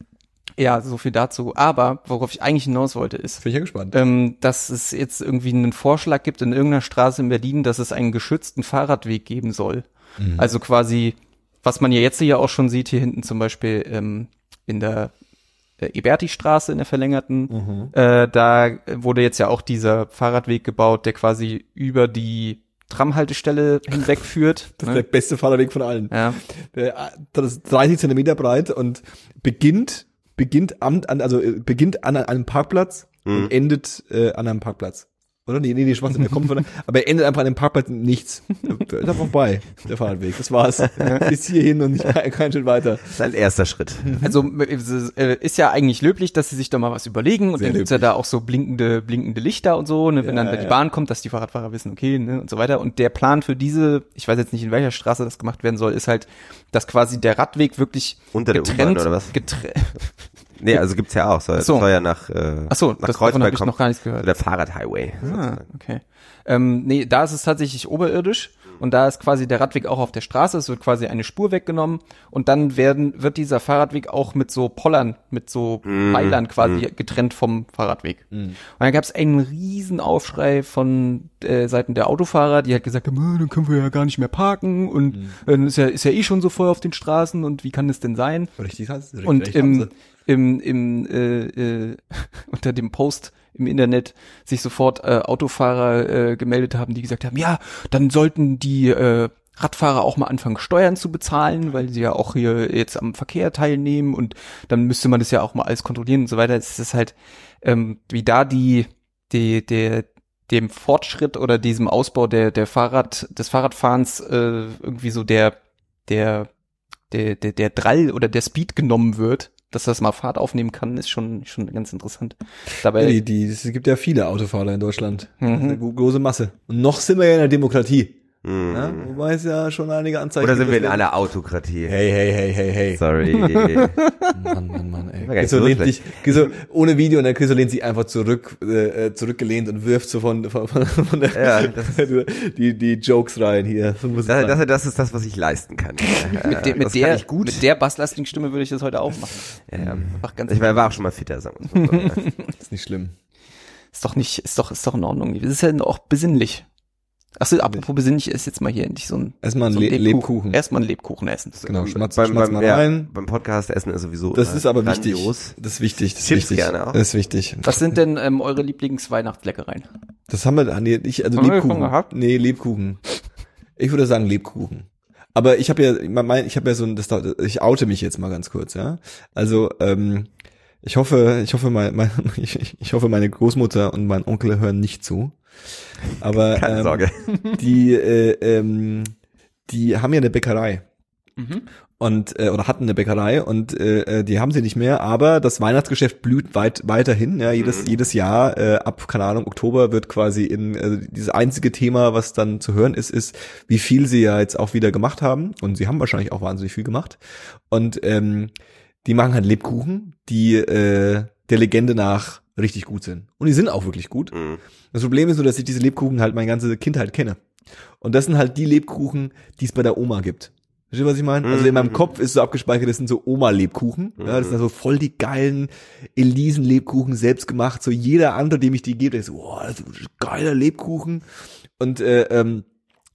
ja, so viel dazu. Aber worauf ich eigentlich hinaus wollte, ist, Bin ich ja gespannt. ähm, dass es jetzt irgendwie einen Vorschlag gibt in irgendeiner Straße in Berlin, dass es einen geschützten Fahrradweg geben soll. Also quasi, was man ja jetzt hier auch schon sieht, hier hinten zum Beispiel ähm, in der äh, Eberti-Straße in der verlängerten, äh, da wurde jetzt ja auch dieser Fahrradweg gebaut, der quasi über die Tramhaltestelle hinwegführt. Das ist der beste Fahrradweg von allen. ja. Der, das ist 30 Zentimeter breit und beginnt, beginnt am, an, also äh, beginnt an einem Parkplatz und endet äh, an einem Parkplatz. Oder? Nee, nee, nee, Schwachsinn, der kommt von, aber er endet einfach an einem Parkplatz nichts. Der ist einfach vorbei, der Fahrradweg. Das war's. Bis hierhin und nicht kein Schritt weiter. Das ist ein erster Schritt. Also es äh, ist ja eigentlich löblich, dass sie sich da mal was überlegen und Sehr dann gibt's ja da auch so blinkende, blinkende Lichter und so, ne, wenn Ja, dann die ja. Bahn kommt, dass die Fahrradfahrer wissen, okay, ne, und so weiter. Und der Plan für diese, ich weiß jetzt nicht, in welcher Straße das gemacht werden soll, ist halt, dass quasi der Radweg wirklich Unter der getrennt, U-Bahn oder was? Getrennt, Nee, also gibt's ja auch. Soll, so. soll ja nach, äh, Ach so, nach das- davon hab ich kommen. noch gar nichts gehört. Der Fahrradhighway. Ah, sozusagen. okay. Ähm, nee, da ist es tatsächlich oberirdisch und da ist quasi der Radweg auch auf der Straße, es wird quasi eine Spur weggenommen und dann werden, wird dieser Fahrradweg auch mit so Pollern, mit so Pfeilern quasi getrennt vom Fahrradweg. Und dann gab es einen riesen Aufschrei von äh, Seiten der Autofahrer, die halt gesagt haben, "Äh, dann können wir ja gar nicht mehr parken und äh, dann ist ja, ist ja eh schon so voll auf den Straßen und wie kann das denn sein? Richtig, du und im, im, im äh, äh, unter dem Post im Internet sich sofort äh, Autofahrer äh, gemeldet haben, die gesagt haben, ja, dann sollten die äh, Radfahrer auch mal anfangen, Steuern zu bezahlen, weil sie ja auch hier jetzt am Verkehr teilnehmen und dann müsste man das ja auch mal alles kontrollieren und so weiter. Es ist halt, ähm, wie da die, die, der, dem Fortschritt oder diesem Ausbau der, der Fahrrad, des Fahrradfahrens äh, irgendwie so der, der, der, der, der Drall oder der Speed genommen wird, dass das mal Fahrt aufnehmen kann, ist schon, schon ganz interessant. Dabei, die, die, es gibt ja viele Autofahrer in Deutschland. Mhm. eine gro- große Masse. Und noch sind wir ja in der Demokratie. Mhm. Ja? Wobei es ja schon einige Anzeichen Oder sind gibt, wir in dass einer Autokratie? Hey, hey, hey, hey, hey. Sorry. Mann, Mann, Mann, ey. War gar nicht Chriso so lehnt sich, Chriso, ohne Video, und der Chriso lehnt sich einfach zurück, äh, äh, zurückgelehnt und wirft so von, von, von, von der, Ja, das- die, die Jokes rein hier. So muss es Das, das, das ist das, was ich leisten kann. mit, der, das mit, kann der, ich gut. mit der basslastigen Stimme würde ich das heute auch machen. ja, ja. Einfach ganz, Ich war, war auch schon mal fitter, sagen wir mal so. ist nicht schlimm. ist doch nicht, ist doch, ist doch in Ordnung. Das ist ja auch besinnlich. Achso, apropos besinnlich ist jetzt mal hier endlich so ein, Erstmal ein so ein Le Lebkuchen. Erstmal ein Lebkuchen essen. Genau, schmatz, beim, schmatz beim, mal ja, rein. beim Podcast essen ist sowieso Das ist aber wichtig. grandios. Das ist wichtig. Das ist Chips wichtig. gerne auch. Das ist wichtig. Was sind denn ähm, eure Lieblingsweihnachtsleckereien? Das haben wir da nee, ich also Haben Lebkuchen. gehabt? Nee, Lebkuchen. Ich würde sagen Lebkuchen. Aber ich habe ja mein, ich habe ja so ein das ich oute mich jetzt mal ganz kurz, ja? Also ähm ich hoffe, ich hoffe mein, mein ich, ich hoffe meine Großmutter und mein Onkel hören nicht zu. Aber Keine ähm, Sorge. die äh, ähm, die haben ja eine Bäckerei Mhm. und äh, oder hatten eine Bäckerei und äh, äh, die haben sie nicht mehr, aber das Weihnachtsgeschäft blüht weit weiterhin. Ja, jedes jedes Jahr äh, ab keine Ahnung Oktober wird quasi in äh, dieses einzige Thema, was dann zu hören ist, ist, wie viel sie ja jetzt auch wieder gemacht haben und sie haben wahrscheinlich auch wahnsinnig viel gemacht und ähm, die machen halt Lebkuchen, die äh, der Legende nach richtig gut sind und die sind auch wirklich gut. Mhm. Das Problem ist nur, dass ich diese Lebkuchen halt meine ganze Kindheit kenne. Und das sind halt die Lebkuchen, die es bei der Oma gibt. Verstehst du, was ich meine? Also in meinem Kopf ist so abgespeichert, das sind so Oma-Lebkuchen. Ja, das sind so voll die geilen Elisen-Lebkuchen, selbst gemacht. So jeder andere, dem ich die gebe, der ist so, boah, das ist ein geiler Lebkuchen. Und äh, ähm,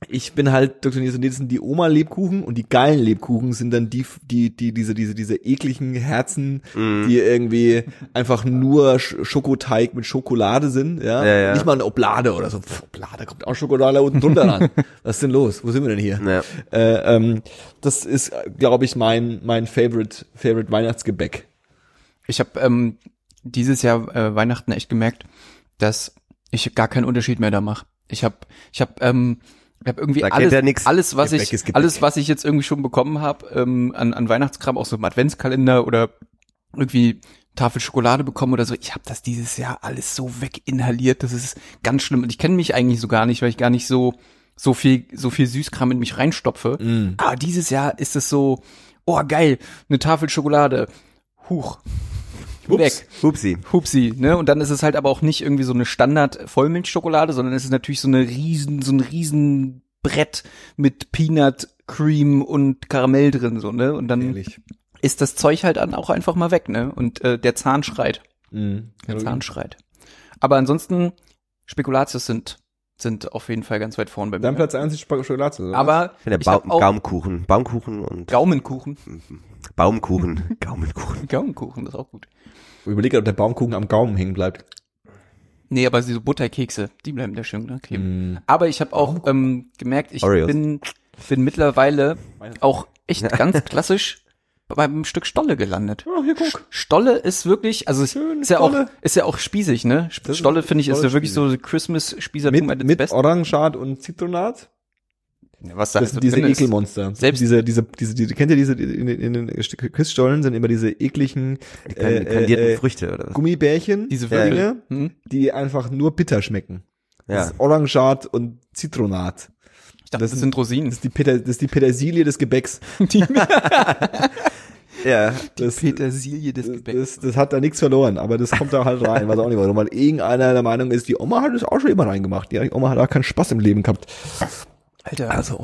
ich bin halt doktriniert, das sind die Oma-Lebkuchen und die geilen Lebkuchen sind dann die, die, die, diese, diese, diese ekligen Herzen, die irgendwie einfach nur Sch Schokoteig mit Schokolade sind, ja. Ja, ja. Nicht mal eine Oblade oder so. Pff, Oblade kommt auch Schokolade unten drunter ran. Was ist denn los? Wo sind wir denn hier? Ja. Äh, ähm, das ist, glaube ich, mein, mein Favorite, Favorite Weihnachtsgebäck. Ich habe ähm, dieses Jahr äh, Weihnachten echt gemerkt, dass ich gar keinen Unterschied mehr da mache. Ich habe ich habe ähm, ich habe irgendwie Da alles, alles was ich alles was ich jetzt irgendwie schon bekommen habe ähm, an, an Weihnachtskram, auch so im Adventskalender oder irgendwie Tafel Schokolade bekommen oder so. Ich habe das dieses Jahr alles so weginhaliert, das ist ganz schlimm. Und ich kenne mich eigentlich so gar nicht, weil ich gar nicht so so viel so viel Süßkram in mich reinstopfe. Aber dieses Jahr ist es so, oh geil, eine Tafel Schokolade, huch, weg. Hupsi. Hupsi, ne? Und dann ist es halt aber auch nicht irgendwie so eine Standard Vollmilchschokolade, sondern es ist natürlich so eine riesen, so ein riesen Brett mit Peanut Cream und Karamell drin, so, ne? Und dann Ehrlich. ist das Zeug halt dann auch einfach mal weg, ne? Und äh, der Zahn schreit. Mhm. Der Zahn schreit. Aber ansonsten, Spekulatius sind, sind auf jeden Fall ganz weit vorn bei mir. Dein Platz 1 ist Sp- Schokolade, oder? aber der ba auch Gaumkuchen. Baumkuchen und Gaumenkuchen. Baumkuchen. Gaumenkuchen. Gaumenkuchen, das ist auch gut. ich überlege, ob der Baumkuchen am Gaumen hängen bleibt. Nee, aber so Butterkekse, die bleiben da schön ne, kleben. Mhm. Aber ich habe auch ähm, gemerkt, ich Oreos. bin, bin mittlerweile auch echt ganz klassisch beim Stück Stolle gelandet. Oh, hier guck. Stolle ist wirklich, also Schön, ist ja auch, ist ja auch spießig, ne? Stolle finde ich ist ja wirklich so Christmas-Spießertum Mit, mit best. Und Zitronat. Was da Das sind diese ist. Ekelmonster. Selbst- diese, diese, diese, diese, kennt ihr diese, in, den- in den Quizstollen sind immer diese ekligen Die äh, kandierten äh, Früchte oder was? Gummibärchen, Diese. Dinge, Hm? die einfach nur bitter schmecken. Das Ja. ist Orangat und Zitronat. Ich dachte, das, Das sind Rosinen. Das ist die, Peter, das ist die Petersilie des Gebäcks. Die, Ja. Das, Petersilie des das, Gebäcks. das, das hat da nichts verloren, aber das kommt da halt rein. Weiß auch nicht warum, weil irgendeiner der Meinung ist, die Oma hat es auch schon immer reingemacht. Die Oma hat auch keinen Spaß im Leben gehabt. Alter, Also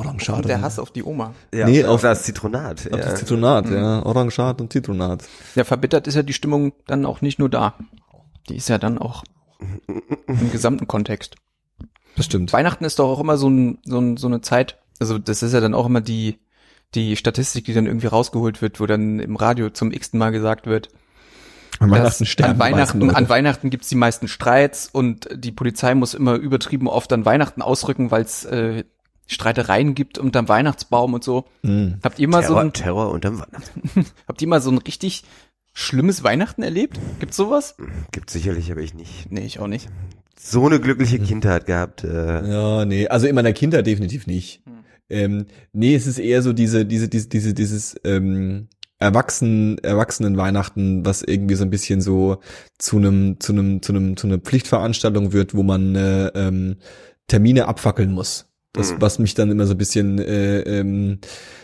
der und- Hass auf die Oma. ja. Nee, auf auf- das Zitronat. auf Ja. das Zitronat, ja. Orangat und Zitronat. Ja, verbittert ist ja die Stimmung dann auch nicht nur da. Die ist ja dann auch im gesamten Kontext. Das stimmt. Weihnachten ist doch auch immer so, ein, so, ein, so eine Zeit, also das ist ja dann auch immer die, die Statistik, die dann irgendwie rausgeholt wird, wo dann im Radio zum x-ten Mal gesagt wird, An dass sterben an die meisten Weihnachten, an Weihnachten gibt's die meisten Streits und die Polizei muss immer übertrieben oft an Weihnachten ausrücken, weil es äh, Streitereien gibt unterm Weihnachtsbaum und so. Mhm. Habt ihr mal so Terror, ein, Terror unterm Weihnachten. habt ihr mal so ein richtig schlimmes Weihnachten erlebt? Gibt's sowas? Gibt sicherlich, aber ich nicht. Nee, ich auch nicht. So eine glückliche Kindheit gehabt. Äh, Ja, nee, also in meiner Kindheit definitiv nicht. Ähm, nee, es ist eher so diese, diese, diese, diese dieses ähm, Erwachsenen, Erwachsenen Weihnachten, was irgendwie so ein bisschen so zu einem, zu einem, zu einem, zu einer Pflichtveranstaltung wird, wo man äh, ähm, Termine abfackeln muss. Das, Mhm. was mich dann immer so ein bisschen äh, ähm,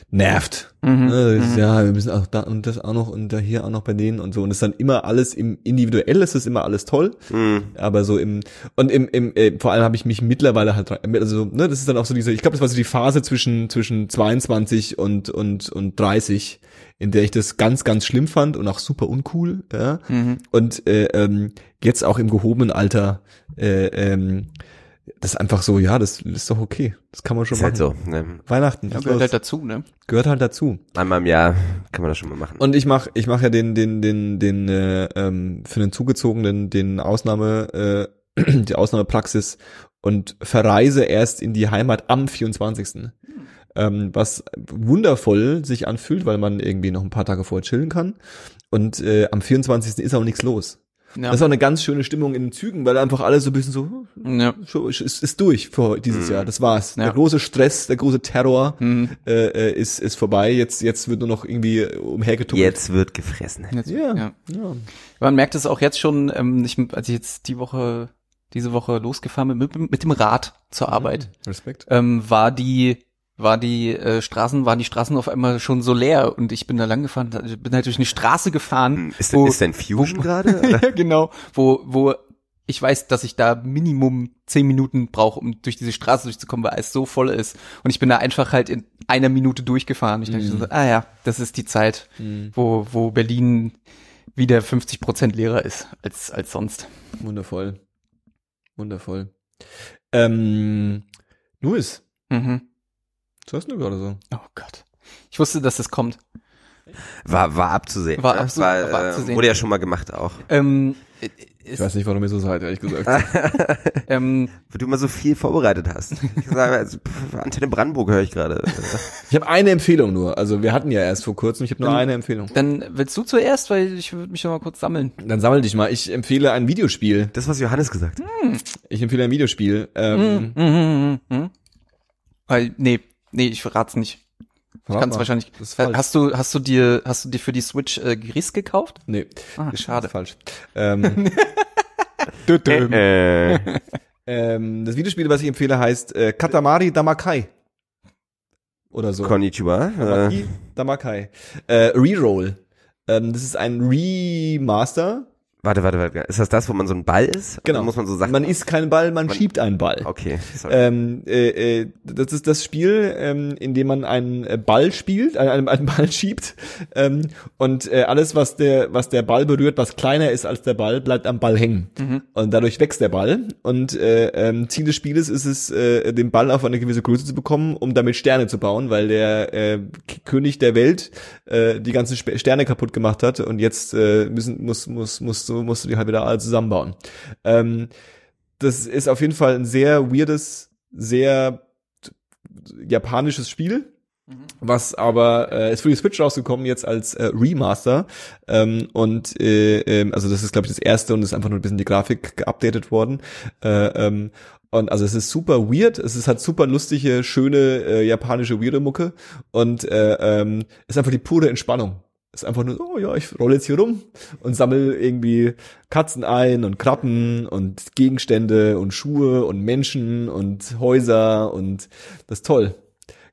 nervt. Mhm. Ist, Ja, wir müssen auch da und das auch noch und da hier auch noch bei denen und so. Und es ist dann immer alles im individuell ist es immer alles toll. mh. Aber so im und im, im äh, vor allem habe ich mich mittlerweile halt also ne das ist dann auch so diese ich glaube das war so die Phase zwischen zwischen 22 und und und 30 in der ich das ganz ganz schlimm fand und auch super uncool ja Mhm. und äh, ähm, jetzt auch im gehobenen Alter äh, ähm, das ist einfach so ja das ist doch okay das kann man schon Ist halt machen so. Ne? Weihnachten Ja, das gehört halt dazu, ne? gehört halt dazu Einmal im Jahr kann man das schon mal machen. und ich mach ich mach ja den den den den äh, ähm, für den zugezogenen den Ausnahme äh, die Ausnahmepraxis und verreise erst in die Heimat am 24. Ähm, was wundervoll sich anfühlt, weil man irgendwie noch ein paar Tage vorher chillen kann. Und äh, am 24. ist auch nichts los. Ja. Das ist auch eine ganz schöne Stimmung in den Zügen, weil einfach alles so ein bisschen so, ja. so ist, ist durch für dieses Jahr. Das war's. Ja. Der große Stress, der große Terror Mhm. äh, äh, ist, ist vorbei. Jetzt, jetzt wird nur noch irgendwie umhergetuckelt. Jetzt wird gefressen. Jetzt, Ja. ja. Ja. Man merkt es auch jetzt schon, ähm, ich, als ich jetzt die Woche, diese Woche losgefahren bin mit, mit dem Rad zur Arbeit, Respekt. ähm, war die, war die äh, Straßen, waren die Straßen auf einmal schon so leer und ich bin da lang gefahren, bin halt durch eine Straße gefahren, Ist, wo, ist denn Fusion gerade? ja, genau, wo, wo ich weiß, dass ich da Minimum zehn Minuten brauche, um durch diese Straße durchzukommen, weil es so voll ist. Und ich bin da einfach halt in einer Minute durchgefahren. Ich dachte Mhm. so, ah ja, das ist die Zeit, wo, wo Berlin wieder 50 Prozent leerer ist als, als sonst. Wundervoll. Wundervoll. Ähm, Luis, Mhm. Was hast du gerade so? Oh Gott. Ich wusste, dass das kommt. War, war abzusehen. War absu- war, war äh, abzusehen. Wurde ja schon mal gemacht auch. Ähm, äh, Ich weiß nicht, warum ihr so seid, ehrlich gesagt. ähm, Weil du immer so viel vorbereitet hast. Ich sage, also, pff, Antenne Brandenburg höre ich gerade. Ich habe eine Empfehlung nur. Also wir hatten ja erst vor kurzem, ich habe nur Dann- eine Empfehlung. dann willst du zuerst, weil ich würde mich noch mal kurz sammeln. Dann sammel dich mal. Ich empfehle ein Videospiel. Das, was Johannes gesagt hat. Ich empfehle ein Videospiel. Ähm, Mhm, mhm, mhm. Weil, nee, nee, ich verrat's nicht. Ich kann's mal. wahrscheinlich. Das ist falsch. Hast du, hast du dir, hast du dir für die Switch äh, Gris gekauft? Nee, Ah, das schade. ist falsch. Ähm, Äh, ähm, das Videospiel, was ich empfehle, heißt äh, Katamari Damakai. Oder so. Konnichiwa. Äh, Katamari Damakai. Äh, Reroll. Ähm, das ist ein Remaster. Warte, warte, warte. Ist das das, wo man so ein Ball ist? Genau. Muss man so Sachen. Man ist kein Ball, man, Man- schiebt einen Ball. okay. Sorry. Ähm, äh, äh, das ist das Spiel, ähm, in dem man einen äh, Ball spielt, äh, einen, einen Ball schiebt ähm, und äh, alles, was der, was der Ball berührt, was kleiner ist als der Ball, bleibt am Ball hängen und dadurch wächst der Ball und äh, ähm, Ziel des Spieles ist es, äh, den Ball auf eine gewisse Größe zu bekommen, um damit Sterne zu bauen, weil der äh, König der Welt äh, die ganzen Sterne kaputt gemacht hat und jetzt äh, müssen muss muss musst du musst du die halt wieder alle zusammenbauen. Ähm, das ist auf jeden Fall ein sehr weirdes, sehr japanisches Spiel. Was aber äh, ist für die Switch rausgekommen jetzt als äh, Remaster ähm, und äh, ähm, also das ist glaube ich das erste und ist einfach nur ein bisschen die Grafik geupdatet worden äh, ähm, und also es ist super weird, es ist halt super lustige, schöne äh, japanische weirde Mucke und äh, ähm, ist einfach die pure Entspannung. Ist einfach nur, oh ja, ich rolle jetzt hier rum und sammel irgendwie Katzen ein und Krabben und Gegenstände und Schuhe und Menschen und Häuser und das ist toll.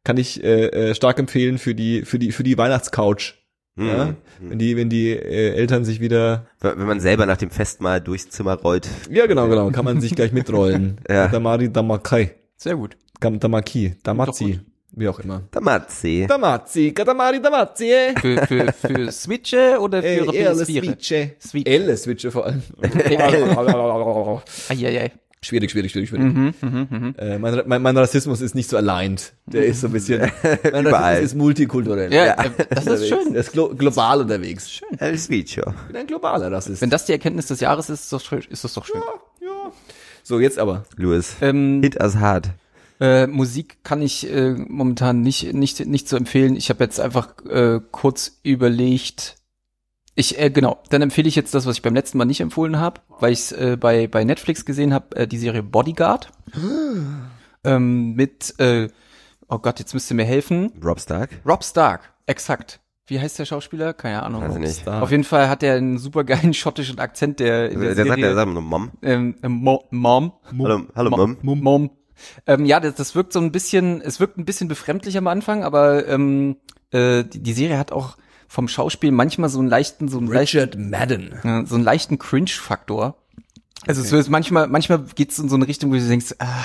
Kann ich äh, äh, stark empfehlen für die für die für die Weihnachtscouch. Hm. Ja? Wenn die wenn die äh, Eltern sich wieder Wenn man selber nach dem Festmahl durchs Zimmer rollt. ja genau genau kann man sich gleich mitrollen. Ja. Damari Damakai, Sehr gut. Damaki, Damazi, gut. Wie auch immer. Tamazzi. Damazi, Katamari Damazi. äh. Für, für, für Switch oder für Äh, PS4? Switche. Switch. Elle Switche vor allem. Eieiei. Schwierig, schwierig, schwierig, schwierig. Mhm, mhm, mhm. Äh, mein, mein, mein Rassismus ist nicht so aligned. Der ist so ein bisschen, mein Überall. Rassismus ist multikulturell. Ja, äh, das ist schön. Der ist glo global unterwegs. Schön. El Switcho. Ich bin ein globaler Rassist. Wenn das die Erkenntnis des Jahres ist, ist das, doch schön. ja. So, jetzt aber. Louis. Ähm, Hit as hard. Äh, Musik kann ich äh, momentan nicht nicht nicht so empfehlen. Ich habe jetzt einfach äh, kurz überlegt. Ich äh, genau, dann empfehle ich jetzt das, was ich beim letzten Mal nicht empfohlen habe, weil ich es äh, bei bei Netflix gesehen habe, äh, die Serie Bodyguard ähm, mit äh, oh Gott, jetzt müsst ihr mir helfen. Rob Stark. Rob Stark, exakt. Wie heißt der Schauspieler? Keine Ahnung. Weiß ich nicht. Stark. Auf jeden Fall hat er einen super geilen schottischen Akzent, der in der, Der sagt, der Serie, sagt nur Mom. ähm, äh, Mo Mom. Hallo, hallo Mom. Mom. Mom. Ähm, ja, das, das wirkt so ein bisschen, es wirkt ein bisschen befremdlich am Anfang, aber ähm, äh, die, die Serie hat auch vom Schauspiel manchmal so einen leichten, so einen leichten, Richard Madden. äh, so einen leichten Cringe-Faktor. Also es ist manchmal, manchmal geht's in so eine Richtung, wo du denkst, ah,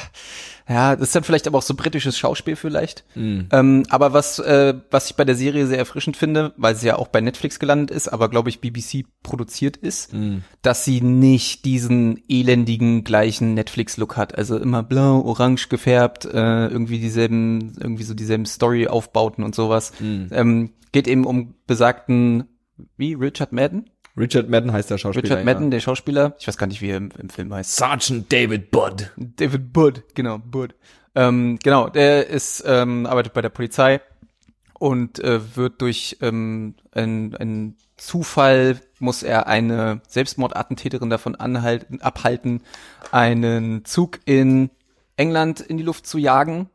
ja, das ist dann vielleicht aber auch so britisches Schauspiel vielleicht. Ähm, aber was, äh, was ich bei der Serie sehr erfrischend finde, weil sie ja auch bei Netflix gelandet ist, aber glaube ich BBC produziert ist, dass sie nicht diesen elendigen gleichen Netflix-Look hat. Also immer blau, orange gefärbt, äh, irgendwie dieselben, irgendwie so dieselben Story-Aufbauten und sowas. Ähm, geht eben um besagten, wie, Richard Madden? Richard Madden heißt der Schauspieler. Richard Madden, der Schauspieler, ich weiß gar nicht, wie er im, im Film heißt. Sergeant David Budd. David Budd, genau, Budd. Ähm, genau, der ist, ähm, arbeitet bei der Polizei und äh, wird durch ähm, einen Zufall muss er eine Selbstmordattentäterin davon anhalten, abhalten, einen Zug in England in die Luft zu jagen.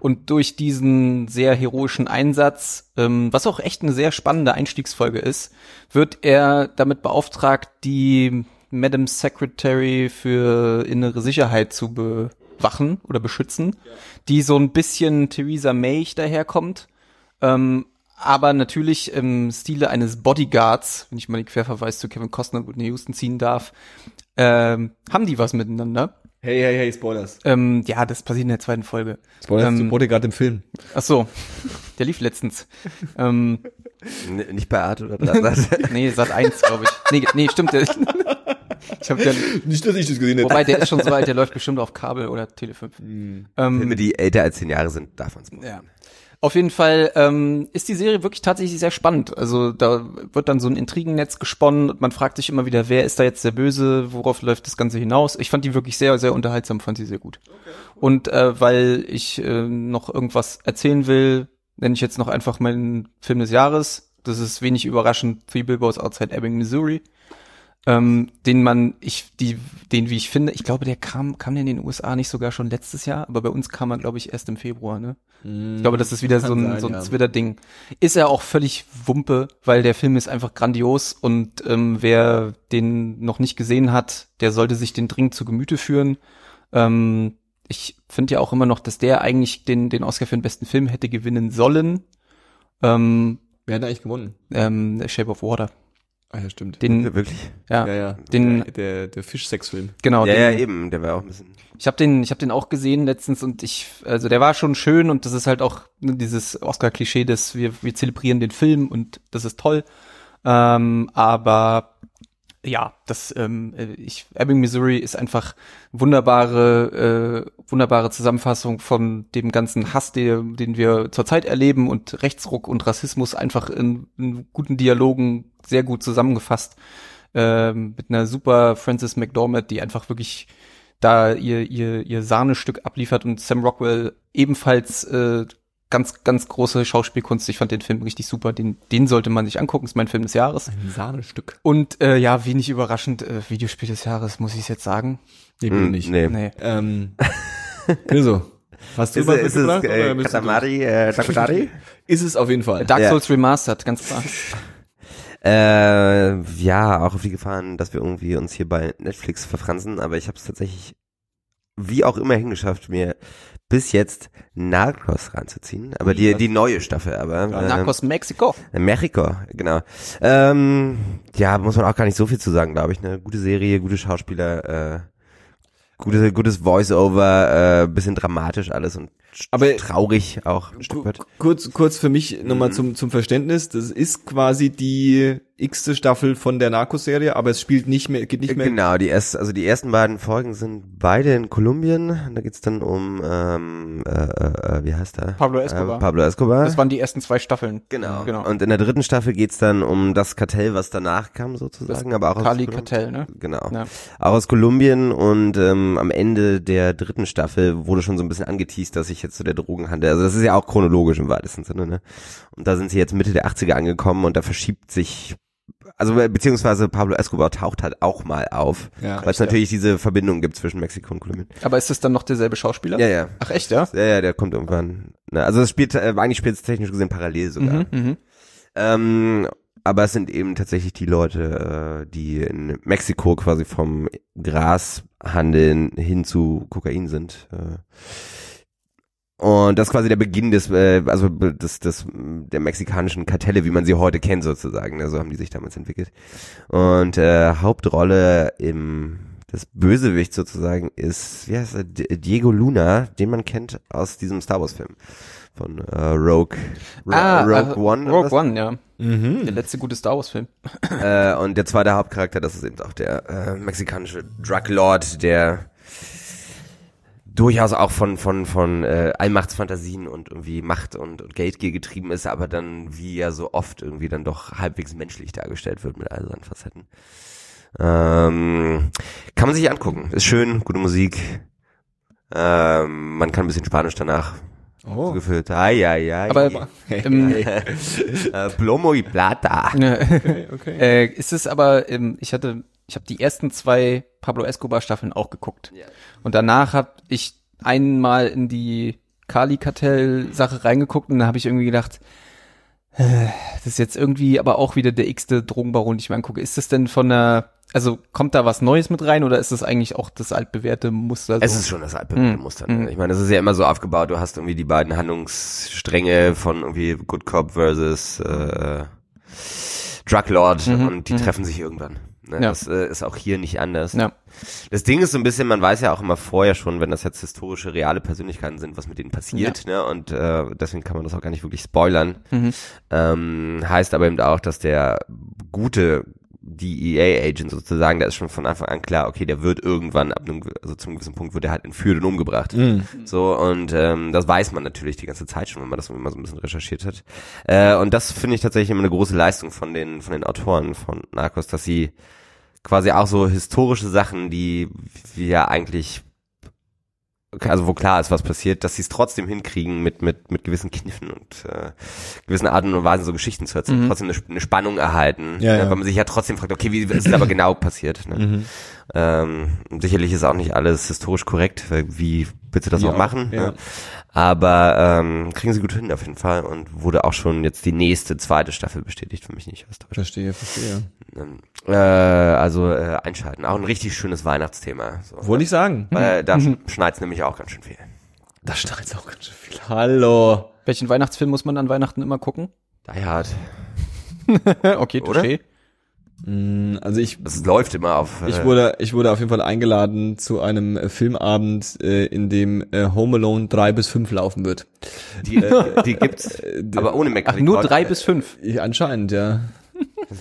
Und durch diesen sehr heroischen Einsatz, ähm, was auch echt eine sehr spannende Einstiegsfolge ist, wird er damit beauftragt, die Madam Secretary für innere Sicherheit zu bewachen oder beschützen, die so ein bisschen Theresa May daherkommt, ähm, aber natürlich im Stile eines Bodyguards, wenn ich mal den Querverweis zu Kevin Costner und Whitney Houston ziehen darf, ähm, haben die was miteinander. Hey, hey, hey, Spoilers. Ähm, ja, das passiert in der zweiten Folge. Spoilers Ähm, zu Bodyguard im Film. Ach so, der lief letztens. ähm, N nicht bei Art oder Draht. nee, Sat 1, glaube ich. Nee, nee, stimmt. Der, ich hab der, Nicht, dass ich das gesehen hätte. wobei, der ist schon so alt, der läuft bestimmt auf Kabel oder Tele 5. Filme, Ähm, die älter als zehn Jahre sind, darf man es ja. Auf jeden Fall ähm, ist die Serie wirklich tatsächlich sehr spannend. Also da wird dann so ein Intrigennetz gesponnen und man fragt sich immer wieder, wer ist da jetzt der Böse, worauf läuft das Ganze hinaus? Ich fand die wirklich sehr, sehr unterhaltsam, fand sie sehr gut. Und äh, weil ich äh, noch irgendwas erzählen will, nenne ich jetzt noch einfach meinen Film des Jahres. Das ist wenig überraschend, Three Billboards Outside Ebbing, Missouri. Ähm, den man, ich, die, den, wie ich finde, ich glaube, der kam, kam der in den USA nicht sogar schon letztes Jahr, aber bei uns kam er, glaube ich, erst im Februar, ne? Ich glaube, das ist wieder so ein, sein, so ein ja. Twitter-Ding. Ist er auch völlig Wumpe, weil der Film ist einfach grandios und ähm, wer den noch nicht gesehen hat, der sollte sich den dringend zu Gemüte führen. Ähm, ich finde ja auch immer noch, dass der eigentlich den, den Oscar für den besten Film hätte gewinnen sollen. Ähm, Wer hat eigentlich gewonnen? ähm, Shape of Water. Ah ja, stimmt. Den, Wirklich? ja, ja, ja. den- der, der, der Fischsexfilm. genau. Ja, den, ja, eben. Der war auch ein bisschen. Ich habe den, ich habe den auch gesehen letztens und ich, also der war schon schön und das ist halt auch ne, dieses Oscar-Klischee, dass wir, wir zelebrieren den Film und das ist toll. Ähm, aber ja, das, ähm, äh, ich, Ebbing, Missouri ist einfach wunderbare, äh, wunderbare Zusammenfassung von dem ganzen Hass, der, den wir zurzeit erleben und Rechtsruck und Rassismus einfach in, in guten Dialogen sehr gut zusammengefasst. Ähm, mit einer super Frances McDormand, die einfach wirklich da ihr, ihr, ihr Sahnestück abliefert und Sam Rockwell ebenfalls äh, ganz, ganz große Schauspielkunst. Ich fand den Film richtig super. Den, den sollte man sich angucken. Ist mein Film des Jahres. Ein Sahnestück. Und äh, ja, wenig überraschend, äh, Videospiel des Jahres, muss ich jetzt sagen. Nee, bitte Hm, nicht. Nee. Nee. Ähm, also, hast du Ist, was es- ist es äh, Katamari, äh, Takudari? durch? Ist es auf jeden Fall. Dark Ja. Souls Remastered, ganz klar. Äh, ja, auch auf die Gefahren, dass wir irgendwie uns hier bei Netflix verfransen, aber ich habe es tatsächlich wie auch immer hingeschafft, mir bis jetzt Narcos reinzuziehen, aber die die neue Staffel, aber äh, Narcos Mexico. Mexiko, genau. Ähm, ja, muss man auch gar nicht so viel zu sagen, glaube ich. Eine gute Serie, gute Schauspieler, äh, gute, gutes Voice-Over, äh, bisschen dramatisch alles und Aber- traurig auch. Kurz, kurz für mich nochmal zum, zum Verständnis. Das ist quasi die x-te Staffel von der Narcos-Serie, aber es spielt nicht mehr, geht nicht mehr. Genau, die erst, also die ersten beiden Folgen sind beide in Kolumbien. Da geht's dann um, ähm, äh, äh, äh, wie heißt er? Pablo Escobar. Äh, Pablo Escobar. Das waren die ersten zwei Staffeln. genau. genau. Und in der dritten Staffel geht's dann um das Kartell, was danach kam sozusagen, aber auch aus Kali Kolum- Kartell, ne? Genau. Ja. Auch aus Kolumbien und ähm, am Ende der dritten Staffel wurde schon so ein bisschen angeteased, dass ich jetzt zu der Drogenhandel, also das ist ja auch chronologisch im weitesten Sinne, ne? Und da sind sie jetzt Mitte der 80er angekommen und da verschiebt sich also be- beziehungsweise Pablo Escobar taucht halt auch mal auf, Ja, weil es natürlich diese Verbindung gibt zwischen Mexiko und Kolumbien. Aber ist es dann noch derselbe Schauspieler? Ja, ja. Ach echt, ja? Ja, ja, der kommt irgendwann. Ne, also es spielt, äh, eigentlich spielt es technisch gesehen parallel sogar. Mhm, mhm. Ähm, aber es sind eben tatsächlich die Leute, äh, die in Mexiko quasi vom Grashandeln hin zu Kokain sind. Äh. Und das ist quasi der Beginn des, äh, also des, des, der mexikanischen Kartelle, wie man sie heute kennt sozusagen. Ne? So haben die sich damals entwickelt. Und äh, Hauptrolle im das Bösewicht sozusagen ist, wie heißt er, Diego Luna, den man kennt aus diesem Star Wars Film von äh, Rogue, Ro Ah, Rogue äh, One. Rogue? One, ja. Mhm. Der letzte gute Star Wars Film. Äh, und der zweite Hauptcharakter, das ist eben auch der äh, mexikanische Drug Lord, der durchaus auch von von von äh, Allmachtsfantasien und irgendwie Macht und, und Geldgier getrieben ist, aber dann wie ja so oft irgendwie dann doch halbwegs menschlich dargestellt wird mit all seinen Facetten. Ähm, kann man sich angucken. Ist schön, gute Musik. Ähm, man kann ein bisschen Spanisch danach Oh. gefühlt. Ai, ai, ai. Aber ähm, äh, Plomo y Plata. okay, okay. Äh, ist es aber, ähm, ich hatte, ich habe die ersten zwei Pablo Escobar Staffeln auch geguckt. Ja. Und danach habe ich einmal in die Kali Kartell Sache reingeguckt und da habe ich irgendwie gedacht, äh, das ist jetzt irgendwie aber auch wieder der x-te Drogenbaron, den ich mir angucke. Ist das denn von der also kommt da was Neues mit rein oder ist es eigentlich auch das altbewährte Muster? So? Es ist schon das altbewährte Mhm. Muster. Ne? Ich meine, es ist ja immer so aufgebaut, du hast irgendwie die beiden Handlungsstränge von irgendwie Good Cop versus äh, Drug Lord Mhm, und die treffen sich irgendwann. Ne? Ja. Das äh, ist auch hier nicht anders. Ja. Das Ding ist so ein bisschen, man weiß ja auch immer vorher schon, wenn das jetzt historische, reale Persönlichkeiten sind, was mit denen passiert, ne? Und äh, deswegen kann man das auch gar nicht wirklich spoilern. Mhm. Ähm, heißt aber eben auch, dass der gute DEA-Agent sozusagen, da ist schon von Anfang an klar, okay, der wird irgendwann ab einem, also zum gewissen Punkt wird er halt entführt und umgebracht. So, und ähm, das weiß man natürlich die ganze Zeit schon, wenn man das immer so ein bisschen recherchiert hat. Äh, und das finde ich tatsächlich immer eine große Leistung von den, von den Autoren von Narcos, dass sie quasi auch so historische Sachen, die wir ja eigentlich also wo klar ist, was passiert, dass sie es trotzdem hinkriegen, mit, mit, mit gewissen Kniffen und äh, gewissen Arten und Weisen so Geschichten zu erzählen, trotzdem eine, eine Spannung erhalten, Ja, ne, ja. weil man sich ja trotzdem fragt, okay, wie ist es aber genau passiert? Ne? Ähm, und sicherlich ist auch nicht alles historisch korrekt, wie willst du das Ja, auch machen? Ne? Aber ähm, kriegen sie gut hin auf jeden Fall und wurde auch schon jetzt die nächste, zweite Staffel bestätigt, für mich nicht was. Verstehe, verstehe. Ähm, äh, also äh, einschalten, auch ein richtig schönes Weihnachtsthema. So. Wollte ich sagen. Weil da schneit's nämlich auch ganz schön viel. Da schneit auch ganz schön viel. Hallo. Welchen Weihnachtsfilm muss man an Weihnachten immer gucken? Die Hard. okay, touché. Mm, Also ich Das läuft immer auf. Ich äh, wurde, ich wurde auf jeden Fall eingeladen zu einem äh, Filmabend, äh, in dem äh, Home Alone drei bis fünf laufen wird. die, äh, die gibt's, aber ohne Mac. Ach, nur drei bis fünf. Ich, anscheinend, ja.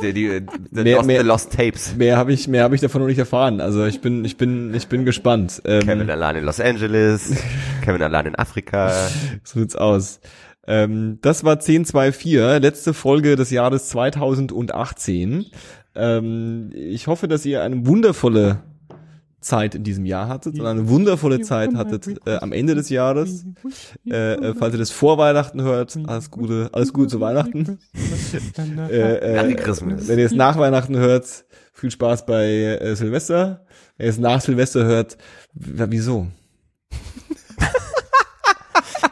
Die, die, the, Mehr- lost, mehr- the Lost Tapes. Mehr habe ich, mehr habe ich davon noch nicht erfahren. Also ich bin, ich bin, ich bin gespannt. Ähm, Kevin allein in Los Angeles, Kevin allein in Afrika. So sieht's aus. Ähm, das war 1024, letzte Folge des Jahres 2018. Ähm, ich hoffe, dass ihr eine wundervolle Zeit in diesem Jahr hattet und eine wundervolle Zeit hattet äh, am Ende des Jahres. Äh, äh, falls ihr das vor Weihnachten hört, alles Gute, alles Gute zu Weihnachten. äh, äh, Christmas. Wenn ihr es nach Weihnachten hört, viel Spaß bei äh, Silvester. Wenn ihr es nach Silvester hört, wieso?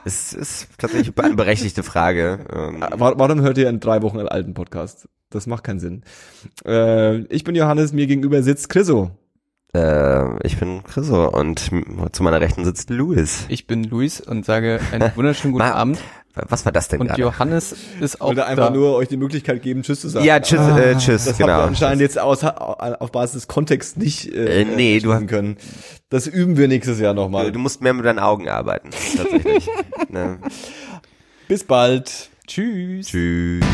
Es ist tatsächlich eine berechtigte Frage. Ähm, Wa- Warum hört ihr einen drei Wochen alten Podcast? Das macht keinen Sinn. Äh, ich bin Johannes, mir gegenüber sitzt Chriso. Äh, ich bin Chriso und zu meiner Rechten sitzt Louis. Ich bin Luis und sage einen wunderschönen guten Abend. Was war das denn Und gerade? Johannes ist Ich auch wollte einfach da. nur euch die Möglichkeit geben, Tschüss zu sagen. Ja, tschüss, äh, tschüss, Das genau. habt ihr anscheinend jetzt aus, auf Basis des Kontexts nicht äh, Äh, nee, du können. Das üben wir nächstes Jahr nochmal. Du musst mehr mit deinen Augen arbeiten, tatsächlich. ne? Bis bald. Tschüss. Tschüss.